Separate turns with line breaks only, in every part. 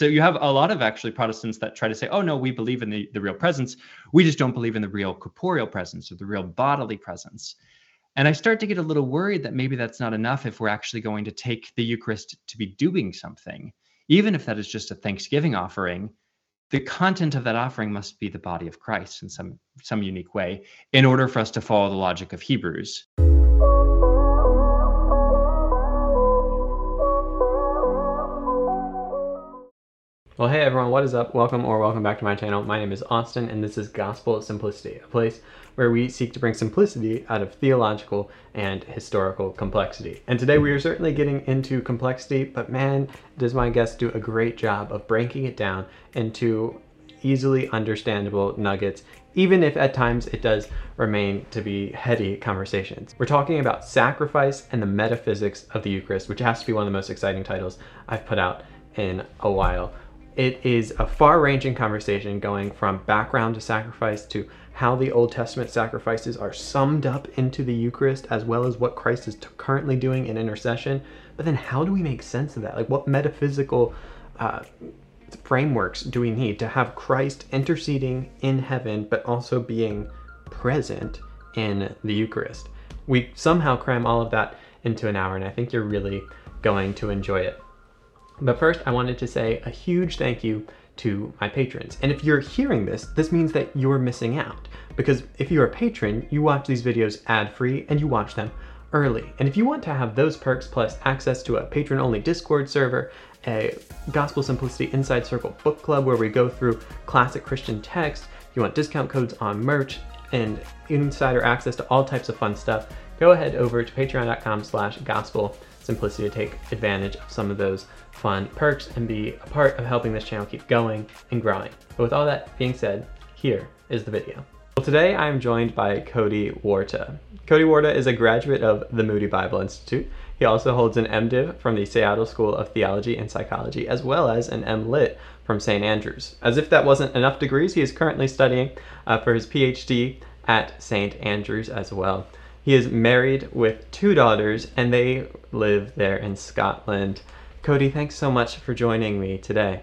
So you have a lot of actually Protestants that try to say, oh no, we believe in the, the real presence. We just don't believe in the real corporeal presence or the real bodily presence. And I start to get a little worried that maybe that's not enough if we're actually going to take the Eucharist to be doing something, even if that is just a Thanksgiving offering. The content of that offering must be the body of Christ in some some unique way, in order for us to follow the logic of Hebrews.
Well, hey everyone, what is up? Welcome or welcome back to my channel. My name is Austin and this is Gospel of Simplicity, a place where we seek to bring simplicity out of theological and historical complexity. And today we are certainly getting into complexity, but man, does my guest do a great job of breaking it down into easily understandable nuggets, even if at times it does remain to be heady conversations. We're talking about sacrifice and the metaphysics of the Eucharist, which has to be one of the most exciting titles I've put out in a while. It is a far ranging conversation going from background to sacrifice to how the Old Testament sacrifices are summed up into the Eucharist, as well as what Christ is currently doing in intercession. But then, how do we make sense of that? Like, what metaphysical uh, frameworks do we need to have Christ interceding in heaven, but also being present in the Eucharist? We somehow cram all of that into an hour, and I think you're really going to enjoy it. But first, I wanted to say a huge thank you to my patrons. And if you're hearing this, this means that you're missing out. Because if you're a patron, you watch these videos ad free and you watch them early. And if you want to have those perks plus access to a patron only Discord server, a Gospel Simplicity Inside Circle book club where we go through classic Christian text, you want discount codes on merch, and insider access to all types of fun stuff, go ahead over to patreon.com slash gospel simplicity to take advantage of some of those fun perks and be a part of helping this channel keep going and growing. But with all that being said, here is the video. Well, today I'm joined by Cody Warta. Cody Warta is a graduate of the Moody Bible Institute. He also holds an MDiv from the Seattle School of Theology and Psychology, as well as an MLit from St. Andrews. As if that wasn't enough degrees, he is currently studying uh, for his PhD at St. Andrews as well. He is married with two daughters, and they live there in Scotland. Cody, thanks so much for joining me today.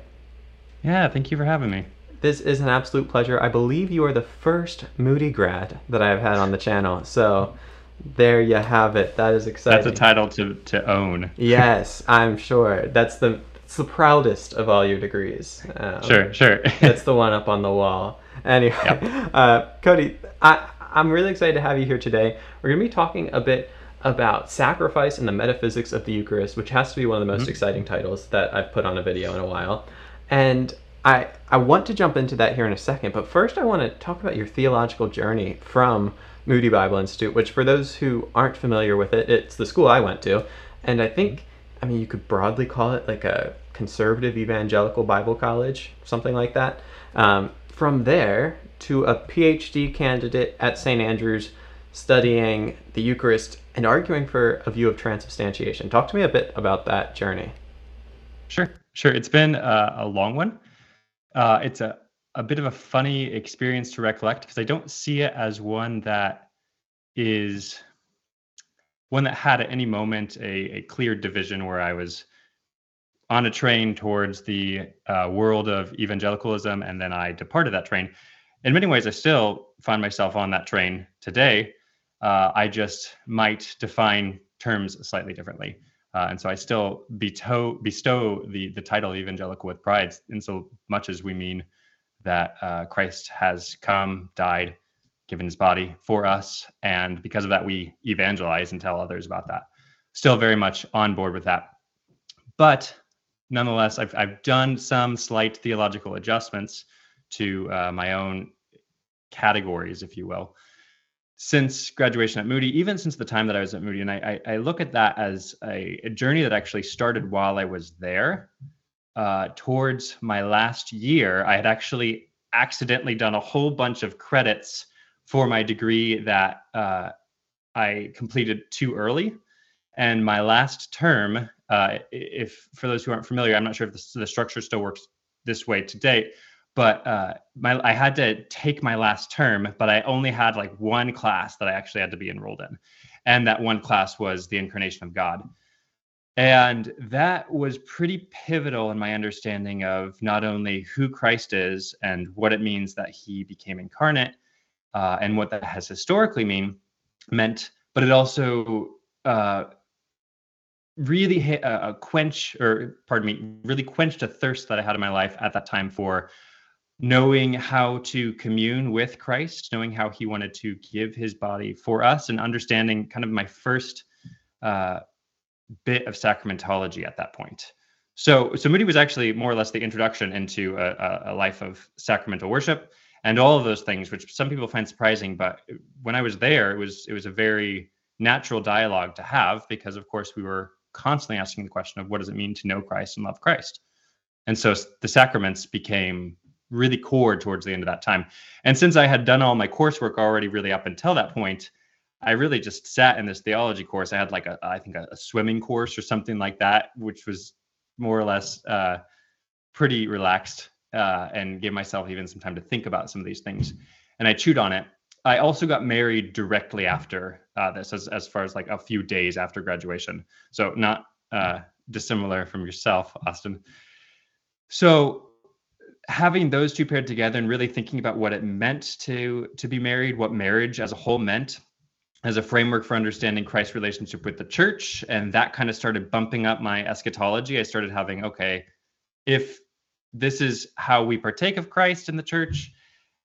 Yeah, thank you for having me.
This is an absolute pleasure. I believe you are the first Moody grad that I've had on the channel. So there you have it. That is exciting.
That's a title to, to own.
yes, I'm sure. That's the it's the proudest of all your degrees.
Um, sure, sure.
that's the one up on the wall. Anyway, yep. uh, Cody, I, I'm really excited to have you here today. We're going to be talking a bit about sacrifice and the metaphysics of the Eucharist, which has to be one of the most mm-hmm. exciting titles that I've put on a video in a while. And I I want to jump into that here in a second, but first I want to talk about your theological journey from Moody Bible Institute, which for those who aren't familiar with it, it's the school I went to, and I think I mean you could broadly call it like a conservative evangelical Bible college, something like that. Um, from there to a PhD candidate at St. Andrews studying the Eucharist and arguing for a view of transubstantiation. Talk to me a bit about that journey.
Sure, sure. It's been uh, a long one. Uh, it's a, a bit of a funny experience to recollect because I don't see it as one that is one that had at any moment a, a clear division where I was on a train towards the uh, world of evangelicalism and then I departed that train. In many ways, I still find myself on that train today uh, I just might define terms slightly differently. Uh, and so I still bestow, bestow the, the title evangelical with pride in so much as we mean that uh, Christ has come, died, given his body for us. And because of that, we evangelize and tell others about that. Still very much on board with that. But nonetheless, I've, I've done some slight theological adjustments to uh, my own categories, if you will since graduation at Moody, even since the time that I was at Moody, and I, I, I look at that as a, a, journey that actually started while I was there. Uh, towards my last year, I had actually accidentally done a whole bunch of credits for my degree that uh, I completed too early. And my last term, uh, if for those who aren't familiar, I'm not sure if the, the structure still works this way to date, but uh, my I had to take my last term, but I only had like one class that I actually had to be enrolled in, and that one class was the incarnation of God. And that was pretty pivotal in my understanding of not only who Christ is and what it means that he became incarnate uh, and what that has historically mean meant, but it also uh, really hit a, a, quench or pardon me, really quenched a thirst that I had in my life at that time for knowing how to commune with Christ, knowing how he wanted to give his body for us and understanding kind of my first uh, bit of sacramentology at that point. So, so Moody was actually more or less the introduction into a, a, life of sacramental worship and all of those things, which some people find surprising. But when I was there, it was it was a very natural dialogue to have because, of course, we were constantly asking the question of what does it mean to know Christ and love Christ. And so the sacraments became really core towards the end of that time. And since I had done all my coursework already, really up until that point, I really just sat in this theology course. I had like a, I think a, a swimming course or something like that, which was more or less uh, pretty relaxed uh, and gave myself even some time to think about some of these things. And I chewed on it. I also got married directly after uh, this, as, as far as like a few days after graduation. So not uh, dissimilar from yourself, Austin. So having those two paired together and really thinking about what it meant to to be married, what marriage as a whole meant, as a framework for understanding Christ's relationship with the church. And that kind of started bumping up my eschatology. I started having, okay, if this is how we partake of Christ in the church,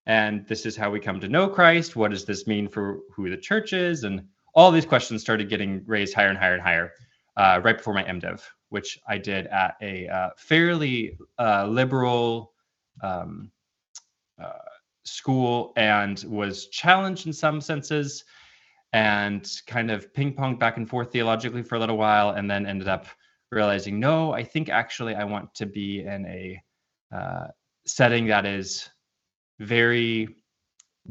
and this is how we come to know Christ, what does this mean for who the church is? And all these questions started getting raised higher and higher and higher uh, right before my MDiv, which I did at a uh, fairly uh, liberal um, uh, school and was challenged in some senses and kind of ping pong back and forth theologically for a little while, and then ended up realizing, no, I think actually I want to be in a uh, setting that is very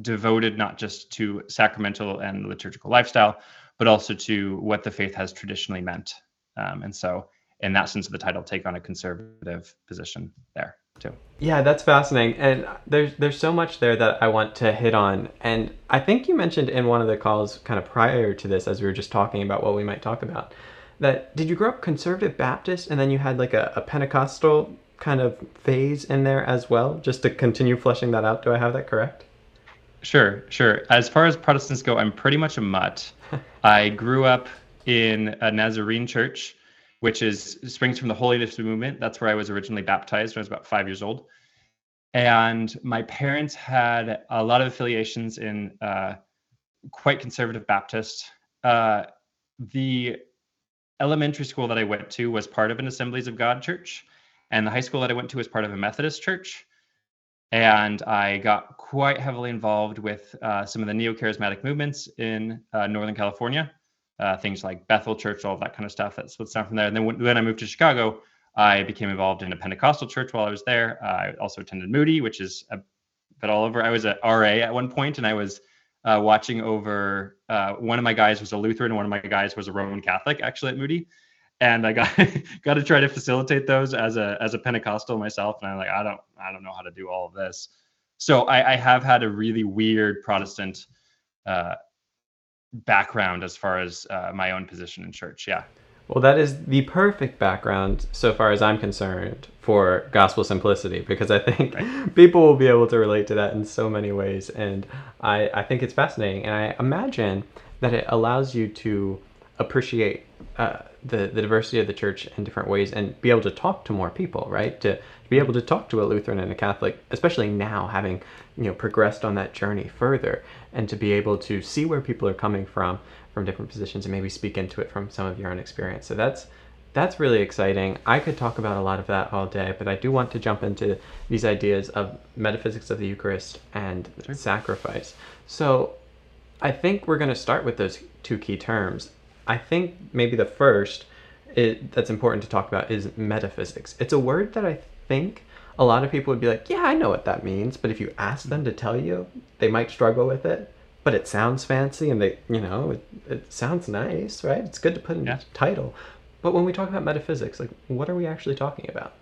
devoted not just to sacramental and liturgical lifestyle, but also to what the faith has traditionally meant. Um, and so, in that sense of the title, take on a conservative position there too.
Yeah, that's fascinating, and there's there's so much there that I want to hit on. And I think you mentioned in one of the calls, kind of prior to this, as we were just talking about what we might talk about, that did you grow up conservative Baptist, and then you had like a, a Pentecostal kind of phase in there as well, just to continue fleshing that out. Do I have that correct?
Sure, sure. As far as Protestants go, I'm pretty much a mutt. I grew up in a Nazarene church which is springs from the Holiness movement. That's where I was originally baptized when I was about five years old. And my parents had a lot of affiliations in uh, quite conservative Baptist. Uh, the elementary school that I went to was part of an Assemblies of God church, and the high school that I went to was part of a Methodist church. And I got quite heavily involved with uh, some of the neo charismatic movements in uh, Northern California uh, things like Bethel Church, all that kind of stuff. That's what's down from there. And then when, when I moved to Chicago, I became involved in a Pentecostal church while I was there. Uh, I also attended Moody, which is a bit all over. I was at RA at one point, and I was uh, watching over. Uh, one of my guys was a Lutheran, one of my guys was a Roman Catholic, actually at Moody, and I got got to try to facilitate those as a as a Pentecostal myself. And I'm like, I don't I don't know how to do all of this. So I, I have had a really weird Protestant uh, background as far as uh, my own position in church. Yeah.
Well, that is the perfect background, so far as I'm concerned, for gospel simplicity, because I think right. people will be able to relate to that in so many ways. And I, I think it's fascinating. And I imagine that it allows you to appreciate uh, the, the diversity of the church in different ways and be able to talk to more people, right? To, to be able to talk to a Lutheran and a Catholic, especially now having you know progressed on that journey further and to be able to see where people are coming from from different positions and maybe speak into it from some of your own experience so that's that's really exciting i could talk about a lot of that all day but i do want to jump into these ideas of metaphysics of the eucharist and sure. sacrifice so i think we're going to start with those two key terms i think maybe the first it, that's important to talk about is metaphysics it's a word that i think a lot of people would be like, yeah, I know what that means. But if you ask them to tell you, they might struggle with it. But it sounds fancy and they, you know, it, it sounds nice, right? It's good to put in yeah. a title. But when we talk about metaphysics, like, what are we actually talking about?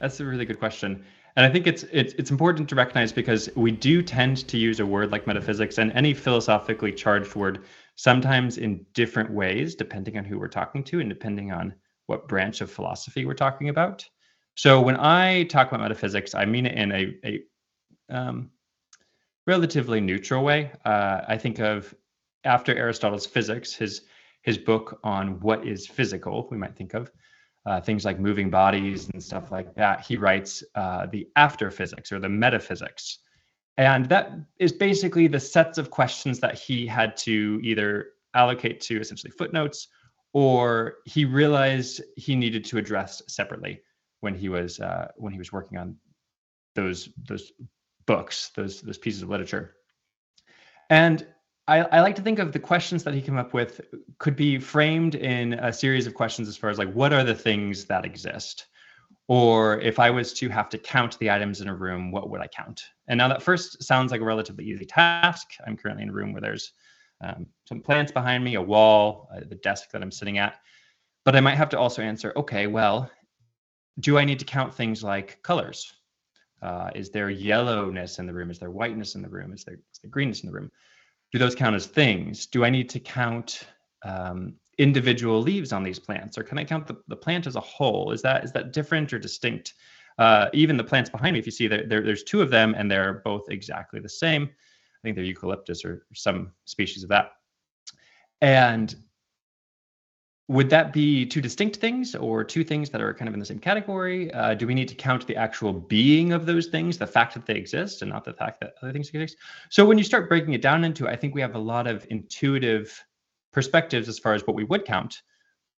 That's a really good question. And I think it's, it's it's important to recognize because we do tend to use a word like metaphysics and any philosophically charged word sometimes in different ways, depending on who we're talking to and depending on what branch of philosophy we're talking about. So when I talk about metaphysics, I mean it in a, a um, relatively neutral way. Uh, I think of after Aristotle's physics, his his book on what is physical, we might think of uh, things like moving bodies and stuff like that. He writes uh, the after physics or the metaphysics. And that is basically the sets of questions that he had to either allocate to essentially footnotes or he realized he needed to address separately when he was uh, when he was working on those those books, those those pieces of literature. And I, I, like to think of the questions that he came up with could be framed in a series of questions as far as like what are the things that exist or if i was to have to count the items in a room what would i count and now that first sounds like a relatively easy task i'm currently in a room where there's um, some plants behind me a wall uh, the desk that i'm sitting at but i might have to also answer okay well do i need to count things like colors uh, is there yellowness in the room is there whiteness in the room is there, is there greenness in the room do those count as things? Do I need to count um, individual leaves on these plants, or can I count the, the plant as a whole? Is that is that different or distinct? Uh, even the plants behind me, if you see there, there, there's two of them and they're both exactly the same. I think they're eucalyptus or some species of that. And would that be two distinct things or two things that are kind of in the same category? Uh, do we need to count the actual being of those things, the fact that they exist, and not the fact that other things exist? So when you start breaking it down into, I think we have a lot of intuitive perspectives as far as what we would count,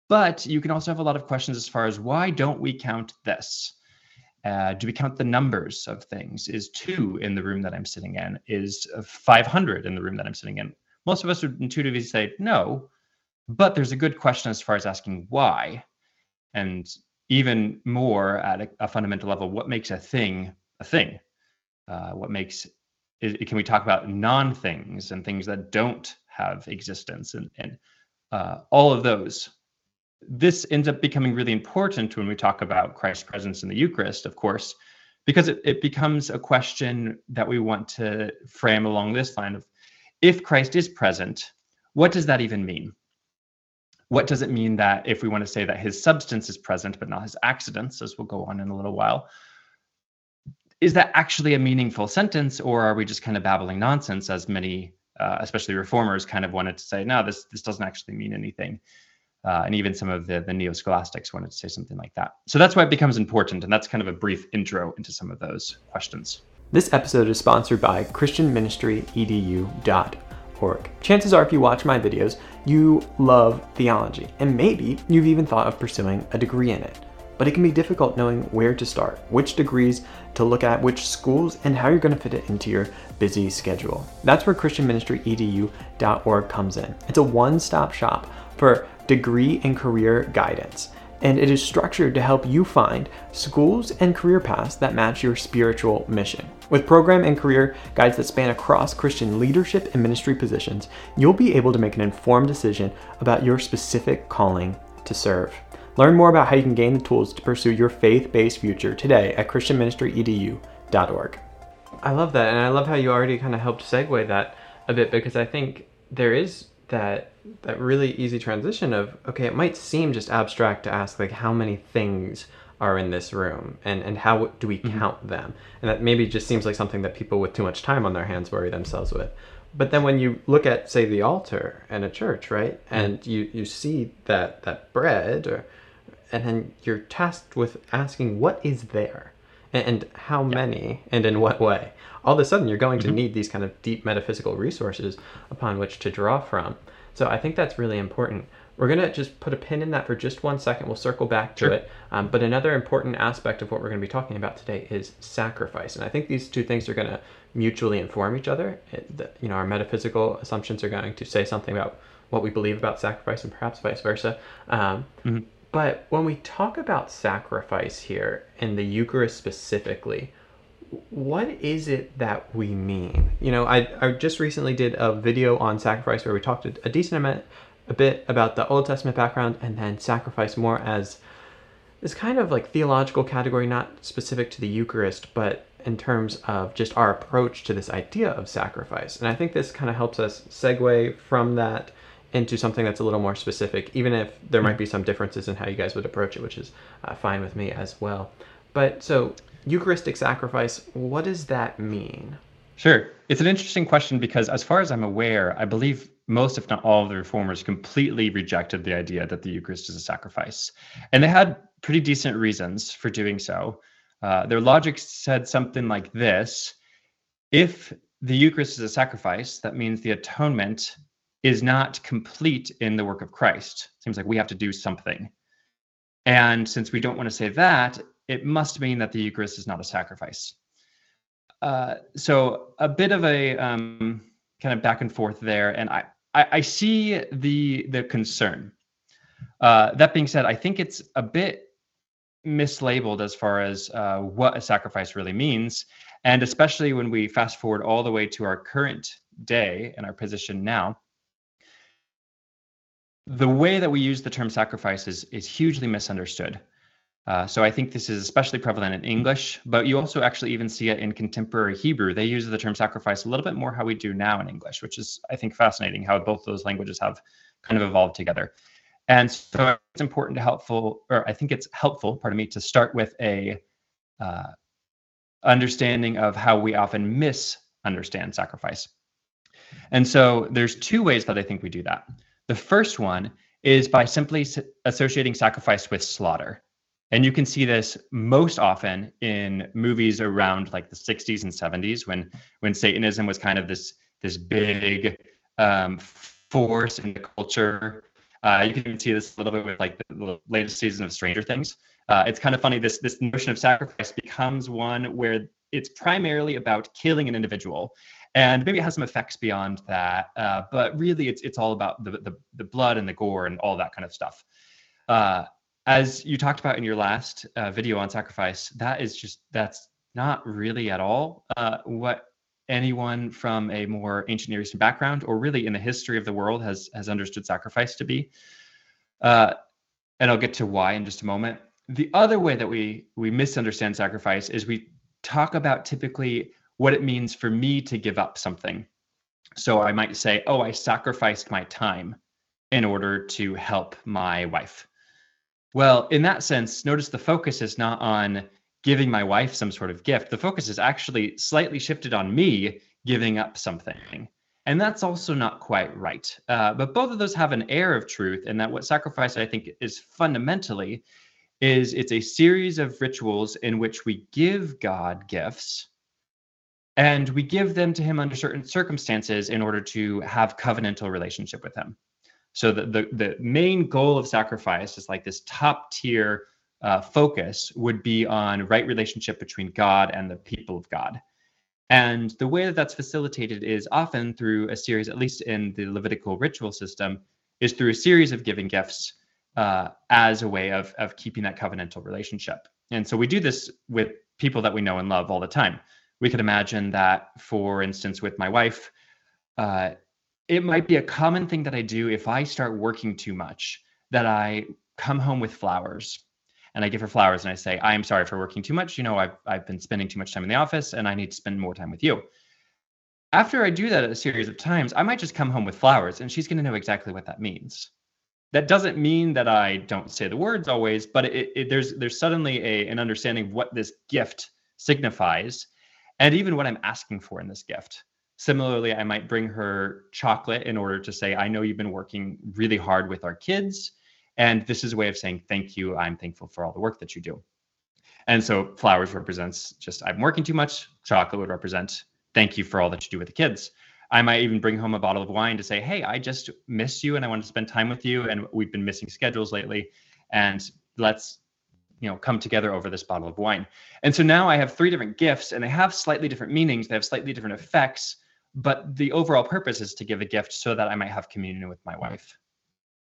but you can also have a lot of questions as far as why don't we count this? Uh, do we count the numbers of things? Is two in the room that I'm sitting in? Is 500 in the room that I'm sitting in? Most of us would intuitively say no but there's a good question as far as asking why. And even more at a, a fundamental level, what makes a thing a thing? Uh, what makes it, can we talk about non things and things that don't have existence and, and uh, all of those? This ends up becoming really important when we talk about Christ's presence in the Eucharist, of course, because it, it becomes a question that we want to frame along this line of if Christ is present, what does that even mean? what does it mean that if we want to say that his substance is present but not his accidents, as we'll go on in a little while, is that actually a meaningful sentence, or are we just kind of babbling nonsense, as many, uh, especially reformers, kind of wanted to say, no, this this doesn't actually mean anything. Uh, and even some of the, the neo-scholastics wanted to say something like that. So that's why it becomes important, and that's kind of a brief intro into some of those questions.
This episode is sponsored by ChristianMinistryEDU.org. Chances are, if you watch my videos, you love theology, and maybe you've even thought of pursuing a degree in it. But it can be difficult knowing where to start, which degrees to look at, which schools, and how you're going to fit it into your busy schedule. That's where ChristianMinistryEDU.org comes in. It's a one stop shop for degree and career guidance and it is structured to help you find schools and career paths that match your spiritual mission. With program and career guides that span across Christian leadership and ministry positions, you'll be able to make an informed decision about your specific calling to serve. Learn more about how you can gain the tools to pursue your faith based future today at ChristianMinistryEDU.org. I love that, and I love how you already kind of helped segue that a bit because I think there is that that really easy transition of okay it might seem just abstract to ask like how many things are in this room and and how do we mm-hmm. count them and that maybe just seems like something that people with too much time on their hands worry themselves with but then when you look at say the altar and a church right mm-hmm. and you you see that that bread or and then you're tasked with asking what is there and, and how yeah. many and in what way all of a sudden you're going mm-hmm. to need these kind of deep metaphysical resources upon which to draw from. So I think that's really important. We're going to just put a pin in that for just one second. We'll circle back to sure. it. Um, but another important aspect of what we're going to be talking about today is sacrifice. And I think these two things are going to mutually inform each other. It, the, you know, our metaphysical assumptions are going to say something about what we believe about sacrifice and perhaps vice versa. Um, mm-hmm. But when we talk about sacrifice here in the Eucharist specifically, what is it that we mean? You know, I, I just recently did a video on sacrifice where we talked a, decent amount, a bit about the Old Testament background and then sacrifice more as this kind of like theological category, not specific to the Eucharist, but in terms of just our approach to this idea of sacrifice. And I think this kind of helps us segue from that into something that's a little more specific, even if there might be some differences in how you guys would approach it, which is uh, fine with me as well. But so, Eucharistic sacrifice, what does that mean?
Sure. It's an interesting question because, as far as I'm aware, I believe most, if not all, of the reformers completely rejected the idea that the Eucharist is a sacrifice. And they had pretty decent reasons for doing so. Uh, their logic said something like this If the Eucharist is a sacrifice, that means the atonement is not complete in the work of Christ. Seems like we have to do something. And since we don't want to say that, it must mean that the Eucharist is not a sacrifice. Uh, so a bit of a um, kind of back and forth there, and I, I, I see the the concern. Uh, that being said, I think it's a bit mislabeled as far as uh, what a sacrifice really means, and especially when we fast forward all the way to our current day and our position now the way that we use the term sacrifice is, is hugely misunderstood. Uh, so I think this is especially prevalent in English, but you also actually even see it in contemporary Hebrew. They use the term sacrifice a little bit more how we do now in English, which is I think fascinating how both those languages have kind of evolved together. And so it's important to helpful, or I think it's helpful, pardon me, to start with a uh, understanding of how we often misunderstand sacrifice. And so there's two ways that I think we do that. The first one is by simply associating sacrifice with slaughter. And you can see this most often in movies around like the 60s and 70s when when Satanism was kind of this this big um, force in the culture. Uh, you can even see this a little bit with like the, latest season of Stranger Things. Uh, it's kind of funny. This this notion of sacrifice becomes one where it's primarily about killing an individual, and maybe it has some effects beyond that. Uh, but really, it's it's all about the, the, the blood and the gore and all that kind of stuff. Uh, as you talked about in your last uh, video on sacrifice, that is just that's not really at all uh, what anyone from a more ancient Near Eastern background or really in the history of the world has has understood sacrifice to be. Uh, and I'll get to why in just a moment. The other way that we we misunderstand sacrifice is we talk about typically what it means for me to give up something. So I might say, oh, I sacrificed my time in order to help my wife. Well, in that sense, notice the focus is not on giving my wife some sort of gift. The focus is actually slightly shifted on me giving up something. And that's also not quite right. Uh, but both of those have an air of truth, and that what sacrifice I think is fundamentally is it's a series of rituals in which we give God gifts and we give them to him under certain circumstances in order to have covenantal relationship with him so the, the, the main goal of sacrifice is like this top tier uh, focus would be on right relationship between god and the people of god. And the way that that's facilitated is often through a series at least in the levitical ritual system is through a series of giving gifts uh, as a way of, of keeping that covenantal relationship. And so we do this with people that we know and love all the time. We could imagine that, for instance, with my wife, uh, it might be a common thing that I do if I start working too much, that I come home with flowers and I give her flowers and I say, I am sorry for working too much. You know, I've, I've been spending too much time in the office and I need to spend more time with you. After I do that a series of times, I might just come home with flowers and she's going to know exactly what that means. That doesn't mean that I don't say the words always, but it, it, there's there's suddenly a, an understanding of what this gift signifies and even what I'm asking for in this gift. Similarly, I might bring her chocolate in order to say, I know you've been working really hard with our kids. And this is a way of saying, thank you. I'm thankful for all the work that you do. And so flowers represents just, I'm working too much. Chocolate would represent, thank you for all that you do with the kids. I might even bring home a bottle of wine to say, hey, I just miss you and I want to spend time with you. And we've been missing schedules lately. And let's you know come together over this bottle of wine and so now i have three different gifts and they have slightly different meanings they have slightly different effects but the overall purpose is to give a gift so that i might have communion with my wife.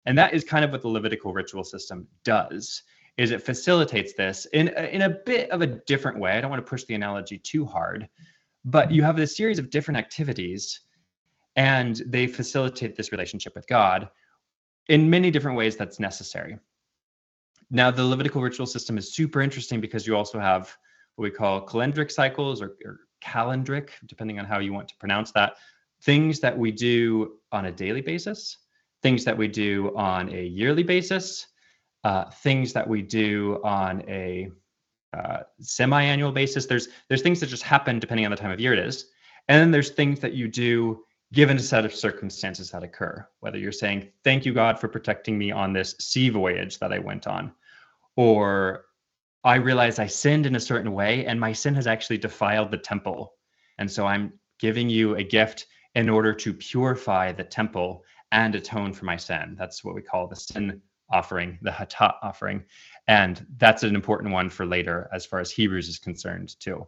And that is kind of what the levitical ritual system does is it facilitates this in in a bit of a different way. I don't want to push the analogy too hard but you have this series of different activities and they facilitate this relationship with god in many different ways that's necessary. Now, the Levitical ritual system is super interesting because you also have what we call calendric cycles or, or calendric, depending on how you want to pronounce that, things that we do on a daily basis things that we do on a yearly basis, uh, things that we do on a uh, semi-annual basis. There's there's things that just happen depending on the time of year it is, and then there's things that you do given a set of circumstances that occur. Whether you're saying thank you God for protecting me on this sea voyage that I went on, or I realize I sinned in a certain way and my sin has actually defiled the temple, and so I'm giving you a gift in order to purify the temple and atone for my sin. That's what we call the sin offering, the hatat offering. And that's an important one for later as far as Hebrews is concerned, too.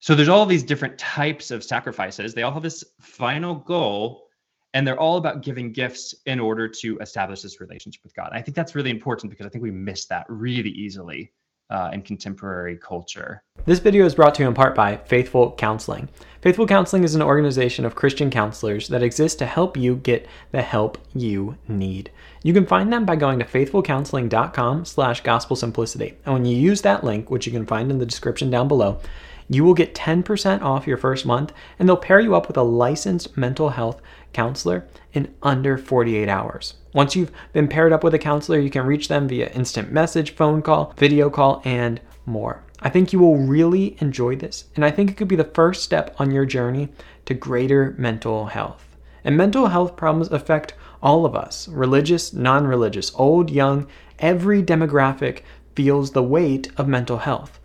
So there's all these different types of sacrifices. They all have this final goal, and they're all about giving gifts in order to establish this relationship with God. I think that's really important because I think we miss that really easily uh, in contemporary culture.
This video is brought to you in part by Faithful Counseling. Faithful Counseling is an organization of Christian counselors that exists to help you get the help you need. You can find them by going to faithfulcounseling.com slash gospel simplicity. And when you use that link, which you can find in the description down below, you will get 10% off your first month and they'll pair you up with a licensed mental health counselor in under 48 hours. Once you've been paired up with a counselor, you can reach them via instant message, phone call, video call, and more. I think you will really enjoy this, and I think it could be the first step on your journey to greater mental health. And mental health problems affect all of us religious, non religious, old, young, every demographic feels the weight of mental health.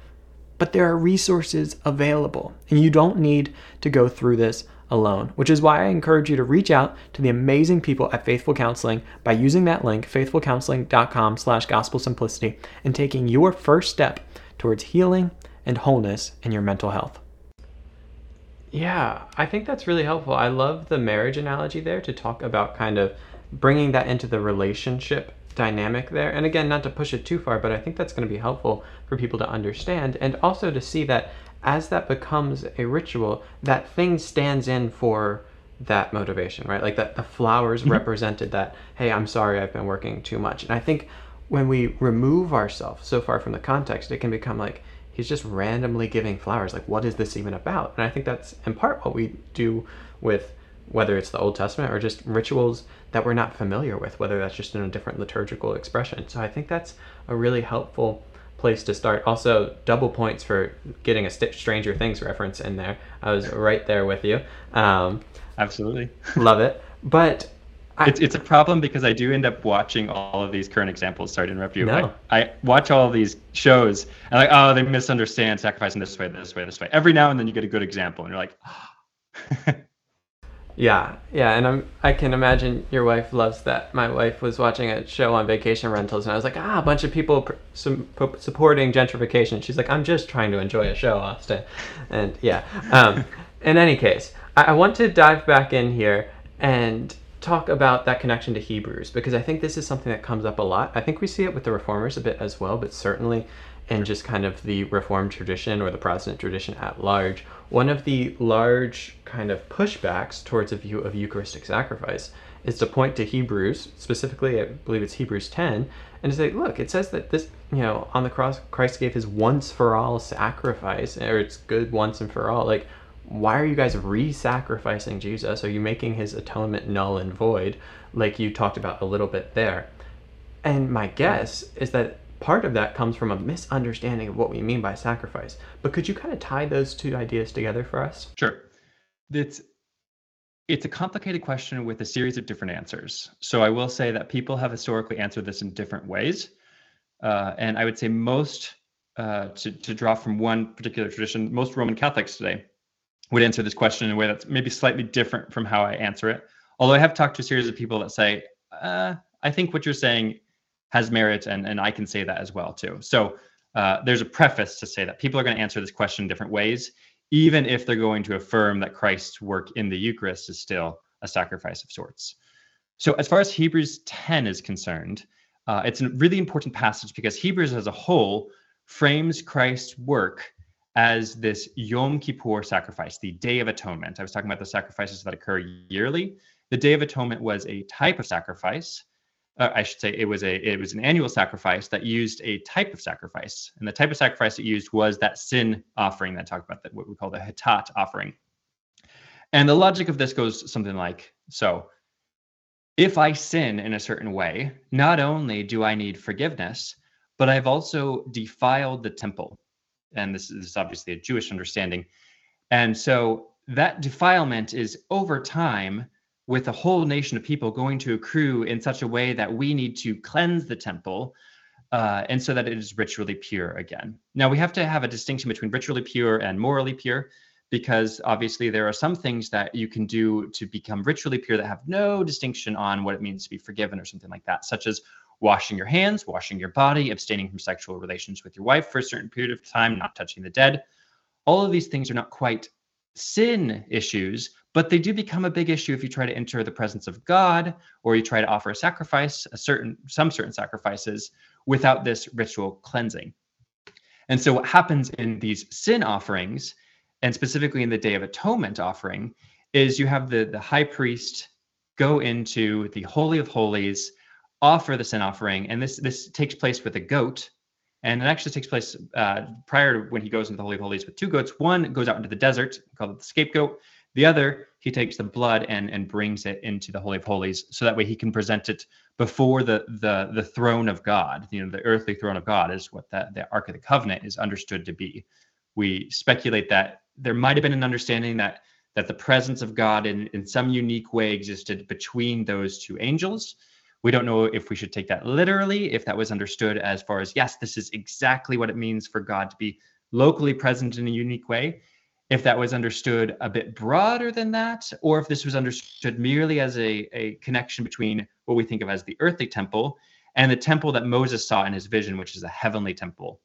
But there are resources available, and you don't need to go through this alone, which is why I encourage you to reach out to the amazing people at Faithful Counseling by using that link, faithfulcounseling.com slash gospel simplicity, and taking your first step towards healing and wholeness in your mental health. Yeah, I think that's really helpful. I love the marriage analogy there to talk about kind of bringing that into the relationship dynamic there. And again, not to push it too far, but I think that's going to be helpful for people to understand and also to see that as that becomes a ritual, that thing stands in for that motivation, right? Like that the flowers mm-hmm. represented that, hey, I'm sorry I've been working too much. And I think when we remove ourselves so far from the context, it can become like he's just randomly giving flowers. Like, what is this even about? And I think that's in part what we do with whether it's the Old Testament or just rituals that we're not familiar with, whether that's just in a different liturgical expression. So I think that's a really helpful place to start. Also, double points for getting a St- Stranger Things reference in there. I was right there with you. Um,
Absolutely.
love it. But
I, it's, it's a problem because I do end up watching all of these current examples. Sorry to interrupt you.
No.
I, I watch all of these shows and like, oh, they misunderstand sacrificing this way, this way, this way. Every now and then you get a good example and you're like, oh.
Yeah, yeah, and I'm I can imagine your wife loves that. My wife was watching a show on vacation rentals, and I was like, ah, a bunch of people pr- supporting gentrification. She's like, I'm just trying to enjoy a show, Austin, and yeah. Um, in any case, I, I want to dive back in here and talk about that connection to Hebrews because I think this is something that comes up a lot. I think we see it with the reformers a bit as well, but certainly in just kind of the Reformed tradition or the Protestant tradition at large, one of the large kind of pushbacks towards a view of Eucharistic sacrifice is to point to Hebrews, specifically, I believe it's Hebrews 10, and to say, look, it says that this, you know, on the cross, Christ gave his once for all sacrifice, or it's good once and for all. Like, why are you guys re sacrificing Jesus? Are you making his atonement null and void, like you talked about a little bit there? And my guess is that part of that comes from a misunderstanding of what we mean by sacrifice. But could you kind of tie those two ideas together for us?
Sure. It's it's a complicated question with a series of different answers. So I will say that people have historically answered this in different ways, uh, and I would say most uh, to to draw from one particular tradition, most Roman Catholics today would answer this question in a way that's maybe slightly different from how I answer it. Although I have talked to a series of people that say, uh, I think what you're saying has merit, and and I can say that as well too. So uh, there's a preface to say that people are going to answer this question different ways, even if they're going to affirm that Christ's work in the Eucharist is still a sacrifice of sorts. So as far as Hebrews 10 is concerned, uh, it's a really important passage because Hebrews as a whole frames Christ's work as this Yom Kippur sacrifice, the Day of Atonement. I was talking about the sacrifices that occur yearly. The Day of Atonement was a type of sacrifice uh, I should say it was a it was an annual sacrifice that used a type of sacrifice, and the type of sacrifice it used was that sin offering that I talked about, that what we call the hatat offering. And the logic of this goes something like so: if I sin in a certain way, not only do I need forgiveness, but I've also defiled the temple. And this is obviously a Jewish understanding. And so that defilement is over time with a whole nation of people going to accrue in such a way that we need to cleanse the temple uh, and so that it is ritually pure again. Now, we have to have a distinction between ritually pure and morally pure because obviously there are some things that you can do to become ritually pure that have no distinction on what it means to be forgiven or something like that, such as washing your hands, washing your body, abstaining from sexual relations with your wife for a certain period of time, not touching the dead. All of these things are not quite sin issues, but they do become a big issue if you try to enter the presence of God or you try to offer a sacrifice, a certain some certain sacrifices without this ritual cleansing. And so what happens in these sin offerings and specifically in the Day of Atonement offering, is you have the, the high priest go into the Holy of Holies, offer the sin offering, and this this takes place with a goat. And it actually takes place uh, prior to when he goes into the Holy of Holies with two goats. One goes out into the desert, called the scapegoat. The other, he takes the blood and and brings it into the Holy of Holies, so that way he can present it before the the the throne of God. You know, the earthly throne of God is what that the Ark of the Covenant is understood to be. We speculate that there might have been an understanding that that the presence of God in, in some unique way existed between those two angels. We don't know if we should take that literally, if that was understood as far as, yes, this is exactly what it means for God to be locally present in a unique way. If that was understood a bit broader than that, or if this was understood merely as a, a connection between what we think of as the earthly temple and the temple that Moses saw in his vision, which is a heavenly temple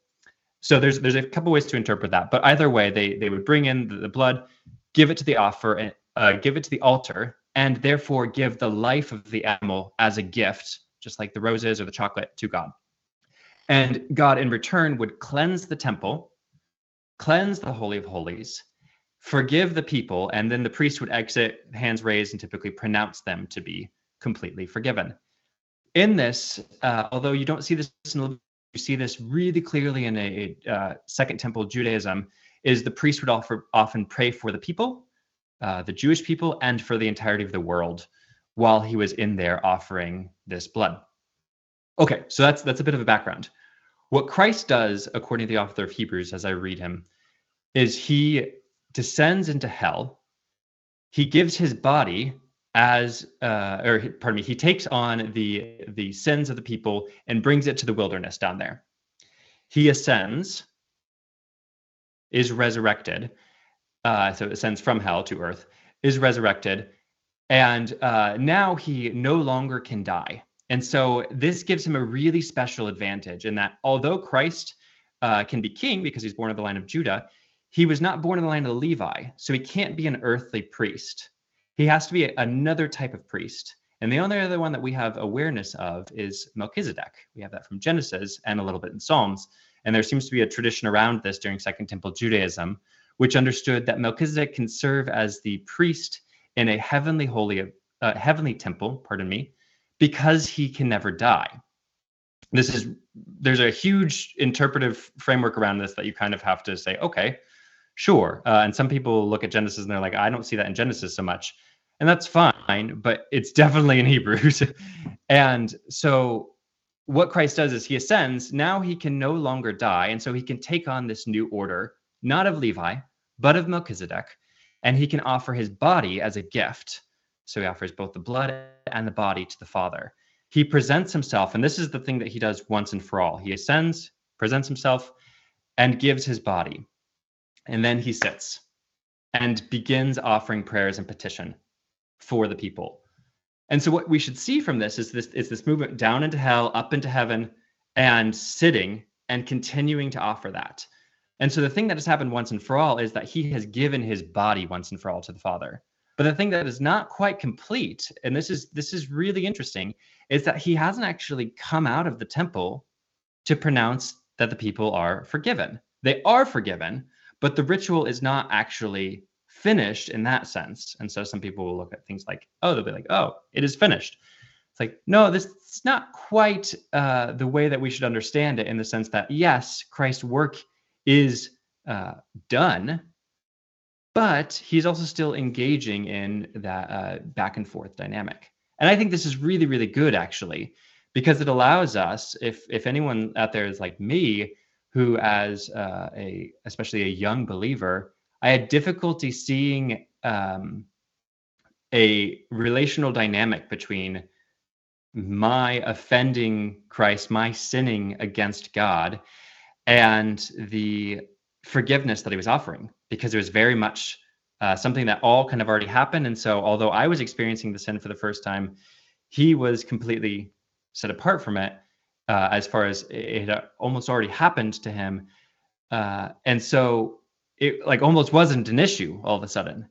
so there's there's a couple ways to interpret that, but either way, they they would bring in the, the blood, give it to the offer, and uh, give it to the altar, and therefore give the life of the animal as a gift, just like the roses or the chocolate to God. And God, in return, would cleanse the temple, cleanse the holy of holies, forgive the people, and then the priest would exit, hands raised, and typically pronounce them to be completely forgiven. In this, uh, although you don't see this in you see this really clearly in a, uh, Second Temple Judaism, is the priest would offer, often pray for the people, uh, the Jewish people, and for the entirety of the world while he was in there offering this blood. Okay, so that's that's a bit of a background. What Christ does, according to the author of Hebrews, as I read him, is he descends into hell. He gives his body as uh, or pardon me he takes on the the sins of the people and brings it to the wilderness down there he ascends is resurrected uh, so ascends from hell to earth is resurrected and uh, now he no longer can die and so this gives him a really special advantage in that although christ uh, can be king because he's born of the line of judah he was not born in the line of levi so he can't be an earthly priest he has to be another type of priest. And the only other one that we have awareness of is Melchizedek. We have that from Genesis and a little bit in Psalms. And there seems to be a tradition around this during Second Temple Judaism, which understood that Melchizedek can serve as the priest in a heavenly holy, uh, heavenly temple, pardon me, because he can never die. This is there's a huge interpretive framework around this that you kind of have to say, okay, sure. Uh, and some people look at Genesis and they're like, I don't see that in Genesis so much and that's fine, but it's definitely in Hebrews. and so what Christ does is he ascends, now he can no longer die, and so he can take on this new order, not of Levi, but of Melchizedek, and he can offer his body as a gift. So he offers both the blood and the body to the Father. He presents himself, and this is the thing that he does once and for all. He ascends, presents himself, and gives his body. And then he sits and begins offering prayers and petition for the people. And so what we should see from this is this is this movement down into hell, up into heaven, and sitting and continuing to offer that. And so the thing that has happened once and for all is that he has given his body once and for all to the Father. But the thing that is not quite complete, and this is this is really interesting, is that he hasn't actually come out of the temple to pronounce that the people are forgiven. They are forgiven, but the ritual is not actually finished in that sense. And so some people will look at things like, oh, they'll be like, oh, it is finished. It's like, no, this is not quite uh, the way that we should understand it in the sense that, yes, Christ's work is uh, done, but he's also still engaging in that uh, back and forth dynamic. And I think this is really, really good actually, because it allows us, if if anyone out there is like me, who as uh, a especially a young believer, I had difficulty seeing um, a relational dynamic between my offending Christ, my sinning against God, and the forgiveness that he was offering, because it was very much uh, something that all kind of already happened. And so, although I was experiencing the sin for the first time, he was completely set apart from it uh, as far as it almost already happened to him. Uh, and so, it like almost wasn't an issue all of a sudden.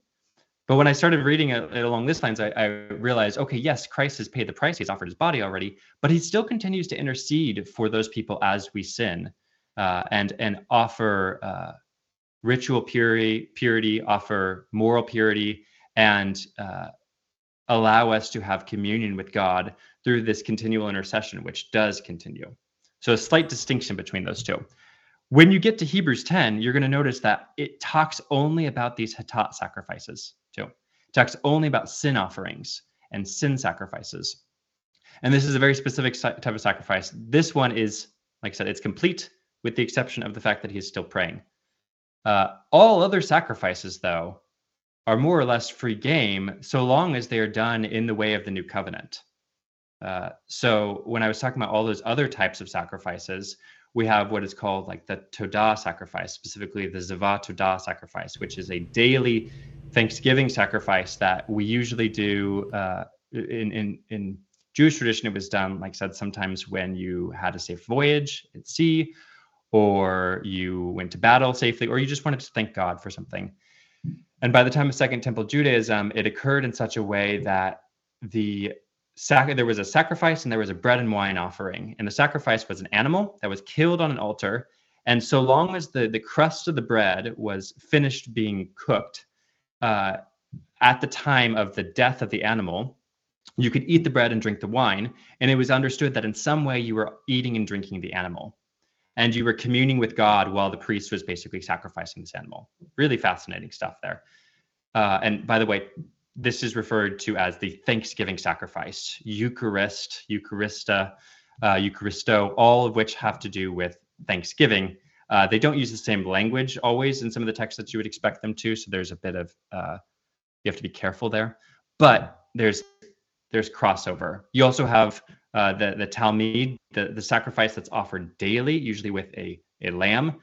But when I started reading it, it along these lines, I, I, realized, okay, yes, Christ has paid the price; he's offered his body already, but he still continues to intercede for those people as we sin, uh, and and offer uh, ritual purity, purity, offer moral purity, and uh, allow us to have communion with God through this continual intercession, which does continue. So a slight distinction between those two. When you get to Hebrews 10, you're going to notice that it talks only about these Hatat sacrifices, too. It talks only about sin offerings and sin sacrifices. And this is a very specific type of sacrifice. This one is, like I said, it's complete with the exception of the fact that he's still praying. Uh, all other sacrifices, though, are more or less free game so long as they are done in the way of the new covenant. Uh, so when I was talking about all those other types of sacrifices, we have what is called like the Todah sacrifice, specifically the Zavah Todah sacrifice, which is a daily Thanksgiving sacrifice that we usually do uh, in, in, in Jewish tradition. It was done, like I said, sometimes when you had a safe voyage at sea, or you went to battle safely, or you just wanted to thank God for something. And by the time of Second Temple Judaism, it occurred in such a way that the sac- there was a sacrifice and there was a bread and wine offering. And the sacrifice was an animal that was killed on an altar. And so long as the, the crust of the bread was finished being cooked uh, at the time of the death of the animal, you could eat the bread and drink the wine. And it was understood that in some way you were eating and drinking the animal. And you were communing with God while the priest was basically sacrificing this animal. Really fascinating stuff there. Uh, and by the way, this is referred to as the Thanksgiving sacrifice, Eucharist, Eucharista, uh, Eucharisto, all of which have to do with Thanksgiving. Uh, they don't use the same language always in some of the texts that you would expect them to, so there's a bit of uh, you have to be careful there. But there's there's crossover. You also have uh, the the Tamid, the the sacrifice that's offered daily, usually with a a lamb,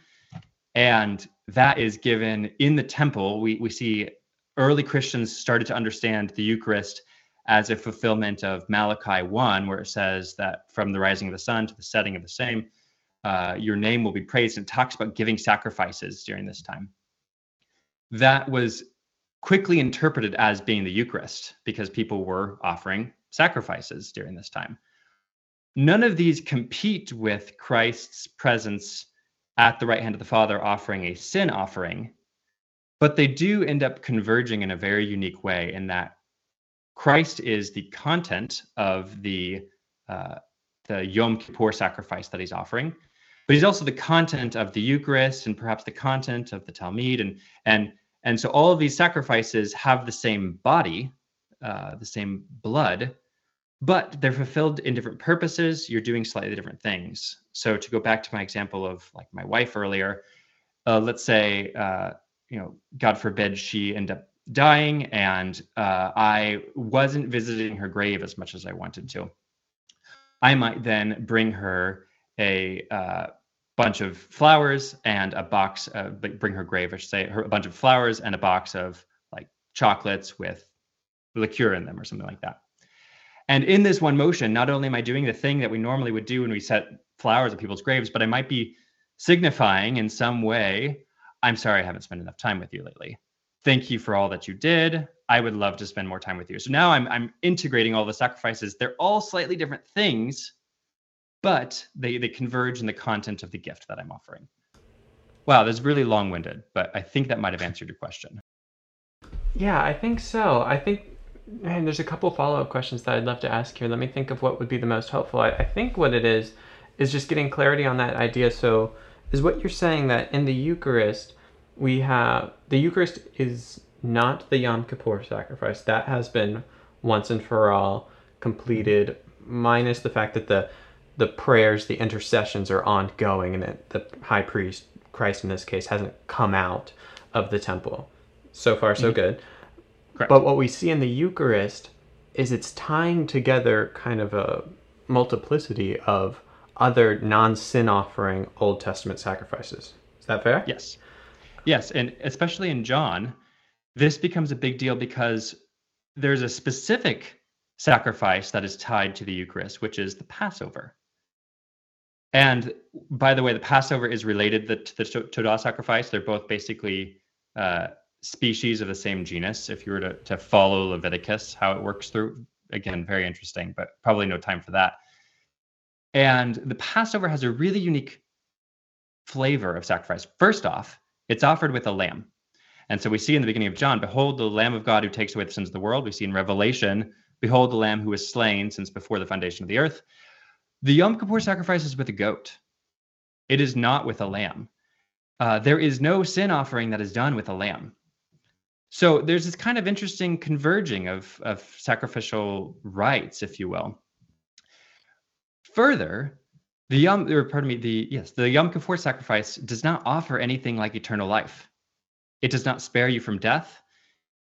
and that is given in the temple. We we see early Christians started to understand the Eucharist as a fulfillment of Malachi 1, where it says that from the rising of the sun to the setting of the same, uh, your name will be praised. And it talks about giving sacrifices during this time. That was quickly interpreted as being the Eucharist because people were offering sacrifices during this time. None of these compete with Christ's presence at the right hand of the Father offering a sin offering but they do end up converging in a very unique way in that Christ is the content of the uh, the Yom Kippur sacrifice that he's offering, but he's also the content of the Eucharist and perhaps the content of the Tamid, and and and so all of these sacrifices have the same body, uh, the same blood, but they're fulfilled in different purposes. You're doing slightly different things. So to go back to my example of like my wife earlier, uh, let's say uh, you know, God forbid she end up dying and uh, I wasn't visiting her grave as much as I wanted to. I might then bring her a uh, bunch of flowers and a box, bring her grave, I should say, her, a bunch of flowers and a box of like chocolates with liqueur in them or something like that. And in this one motion, not only am I doing the thing that we normally would do when we set flowers at people's graves, but I might be signifying in some way I'm sorry I haven't spent enough time with you lately. Thank you for all that you did. I would love to spend more time with you. So now I'm I'm integrating all the sacrifices. They're all slightly different things, but they they converge in the content of the gift that I'm offering. Wow, that's really long-winded, but I think that might have answered your question.
Yeah, I think so. I think man, there's a couple follow-up questions that I'd love to ask here. Let me think of what would be the most helpful. I, I think what it is is just getting clarity on that idea. So is what you're saying that in the Eucharist, we have the Eucharist is not the Yom Kippur sacrifice. That has been once and for all completed, minus the fact that the the prayers, the intercessions are ongoing, and that the high priest, Christ in this case, hasn't come out of the temple. So far, so mm-hmm. good. Correct. But what we see in the Eucharist is it's tying together kind of a multiplicity of other non sin offering Old Testament sacrifices. Is that fair?
Yes. Yes. And especially in John, this becomes a big deal because there's a specific sacrifice that is tied to the Eucharist, which is the Passover. And by the way, the Passover is related to the Todah sacrifice. They're both basically uh, species of the same genus. If you were to, to follow Leviticus, how it works through, again, very interesting, but probably no time for that. And the Passover has a really unique flavor of sacrifice. First off, it's offered with a lamb. And so we see in the beginning of John, behold the Lamb of God who takes away the sins of the world. We see in Revelation, behold the Lamb who was slain since before the foundation of the earth. The Yom Kippur sacrifice is with a goat. It is not with a lamb. Uh, there is no sin offering that is done with a lamb. So there's this kind of interesting converging of, of sacrificial rites, if you will. Further, the Yom, or pardon me, the yes, the Yom Kippur sacrifice does not offer anything like eternal life. It does not spare you from death.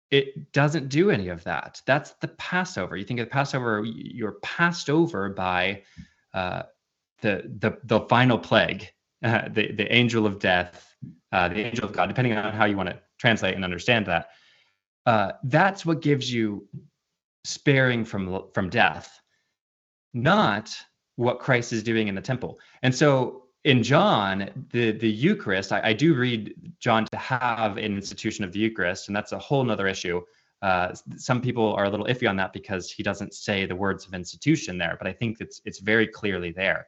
It doesn't do any of that. That's the Passover. You think of the Passover, you're passed over by uh, the the the final plague, uh, the the angel of death, uh, the angel of God, depending on how you want to translate and understand that. Uh, that's what gives you sparing from from death, not what Christ is doing in the temple. And so in John, the the Eucharist, I, I, do read John to have an institution of the Eucharist, and that's a whole nother issue. Uh, some people are a little iffy on that because he doesn't say the words of institution there, but I think it's it's very clearly there.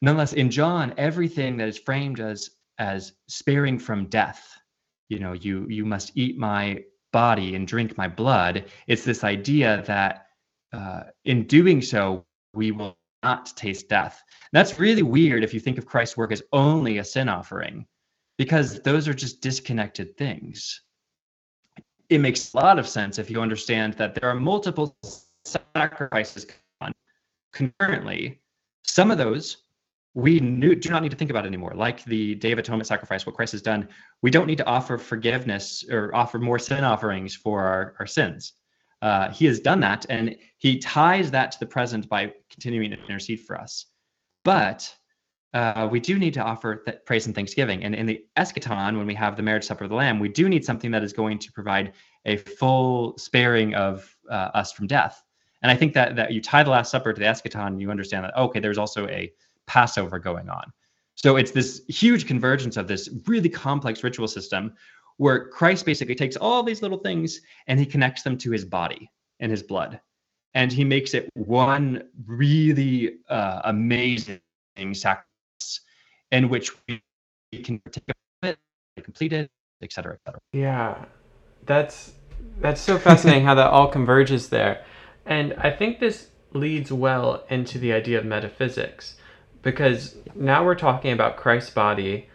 Nonetheless, in John, everything that is framed as as sparing from death, you know, you you must eat my body and drink my blood. It's this idea that uh, in doing so, we will not taste death. And that's really weird if you think of Christ's work as only a sin offering, because those are just disconnected things. It makes a lot of sense if you understand that there are multiple sacrifices concurrently. Some of those we do not need to think about anymore. Like the Day of Atonement sacrifice, what Christ has done, we don't need to offer forgiveness or offer more sin offerings for our, our sins. Uh, he has done that, and he ties that to the present by continuing to intercede for us. But uh, we do need to offer praise and thanksgiving. And in the eschaton, when we have the marriage supper of the Lamb, we do need something that is going to provide a full sparing of uh, us from death. And I think that that you tie the Last Supper to the eschaton, you understand that okay, there's also a Passover going on. So it's this huge convergence of this really complex ritual system where Christ basically takes all these little things and he connects them to his body and his blood. And he makes it one really uh, amazing sacrifice in which we can take it, complete it, etc. etc.
Yeah, that's that's so fascinating how that all converges there. And I think this leads well into the idea of metaphysics because now we're talking about Christ's body,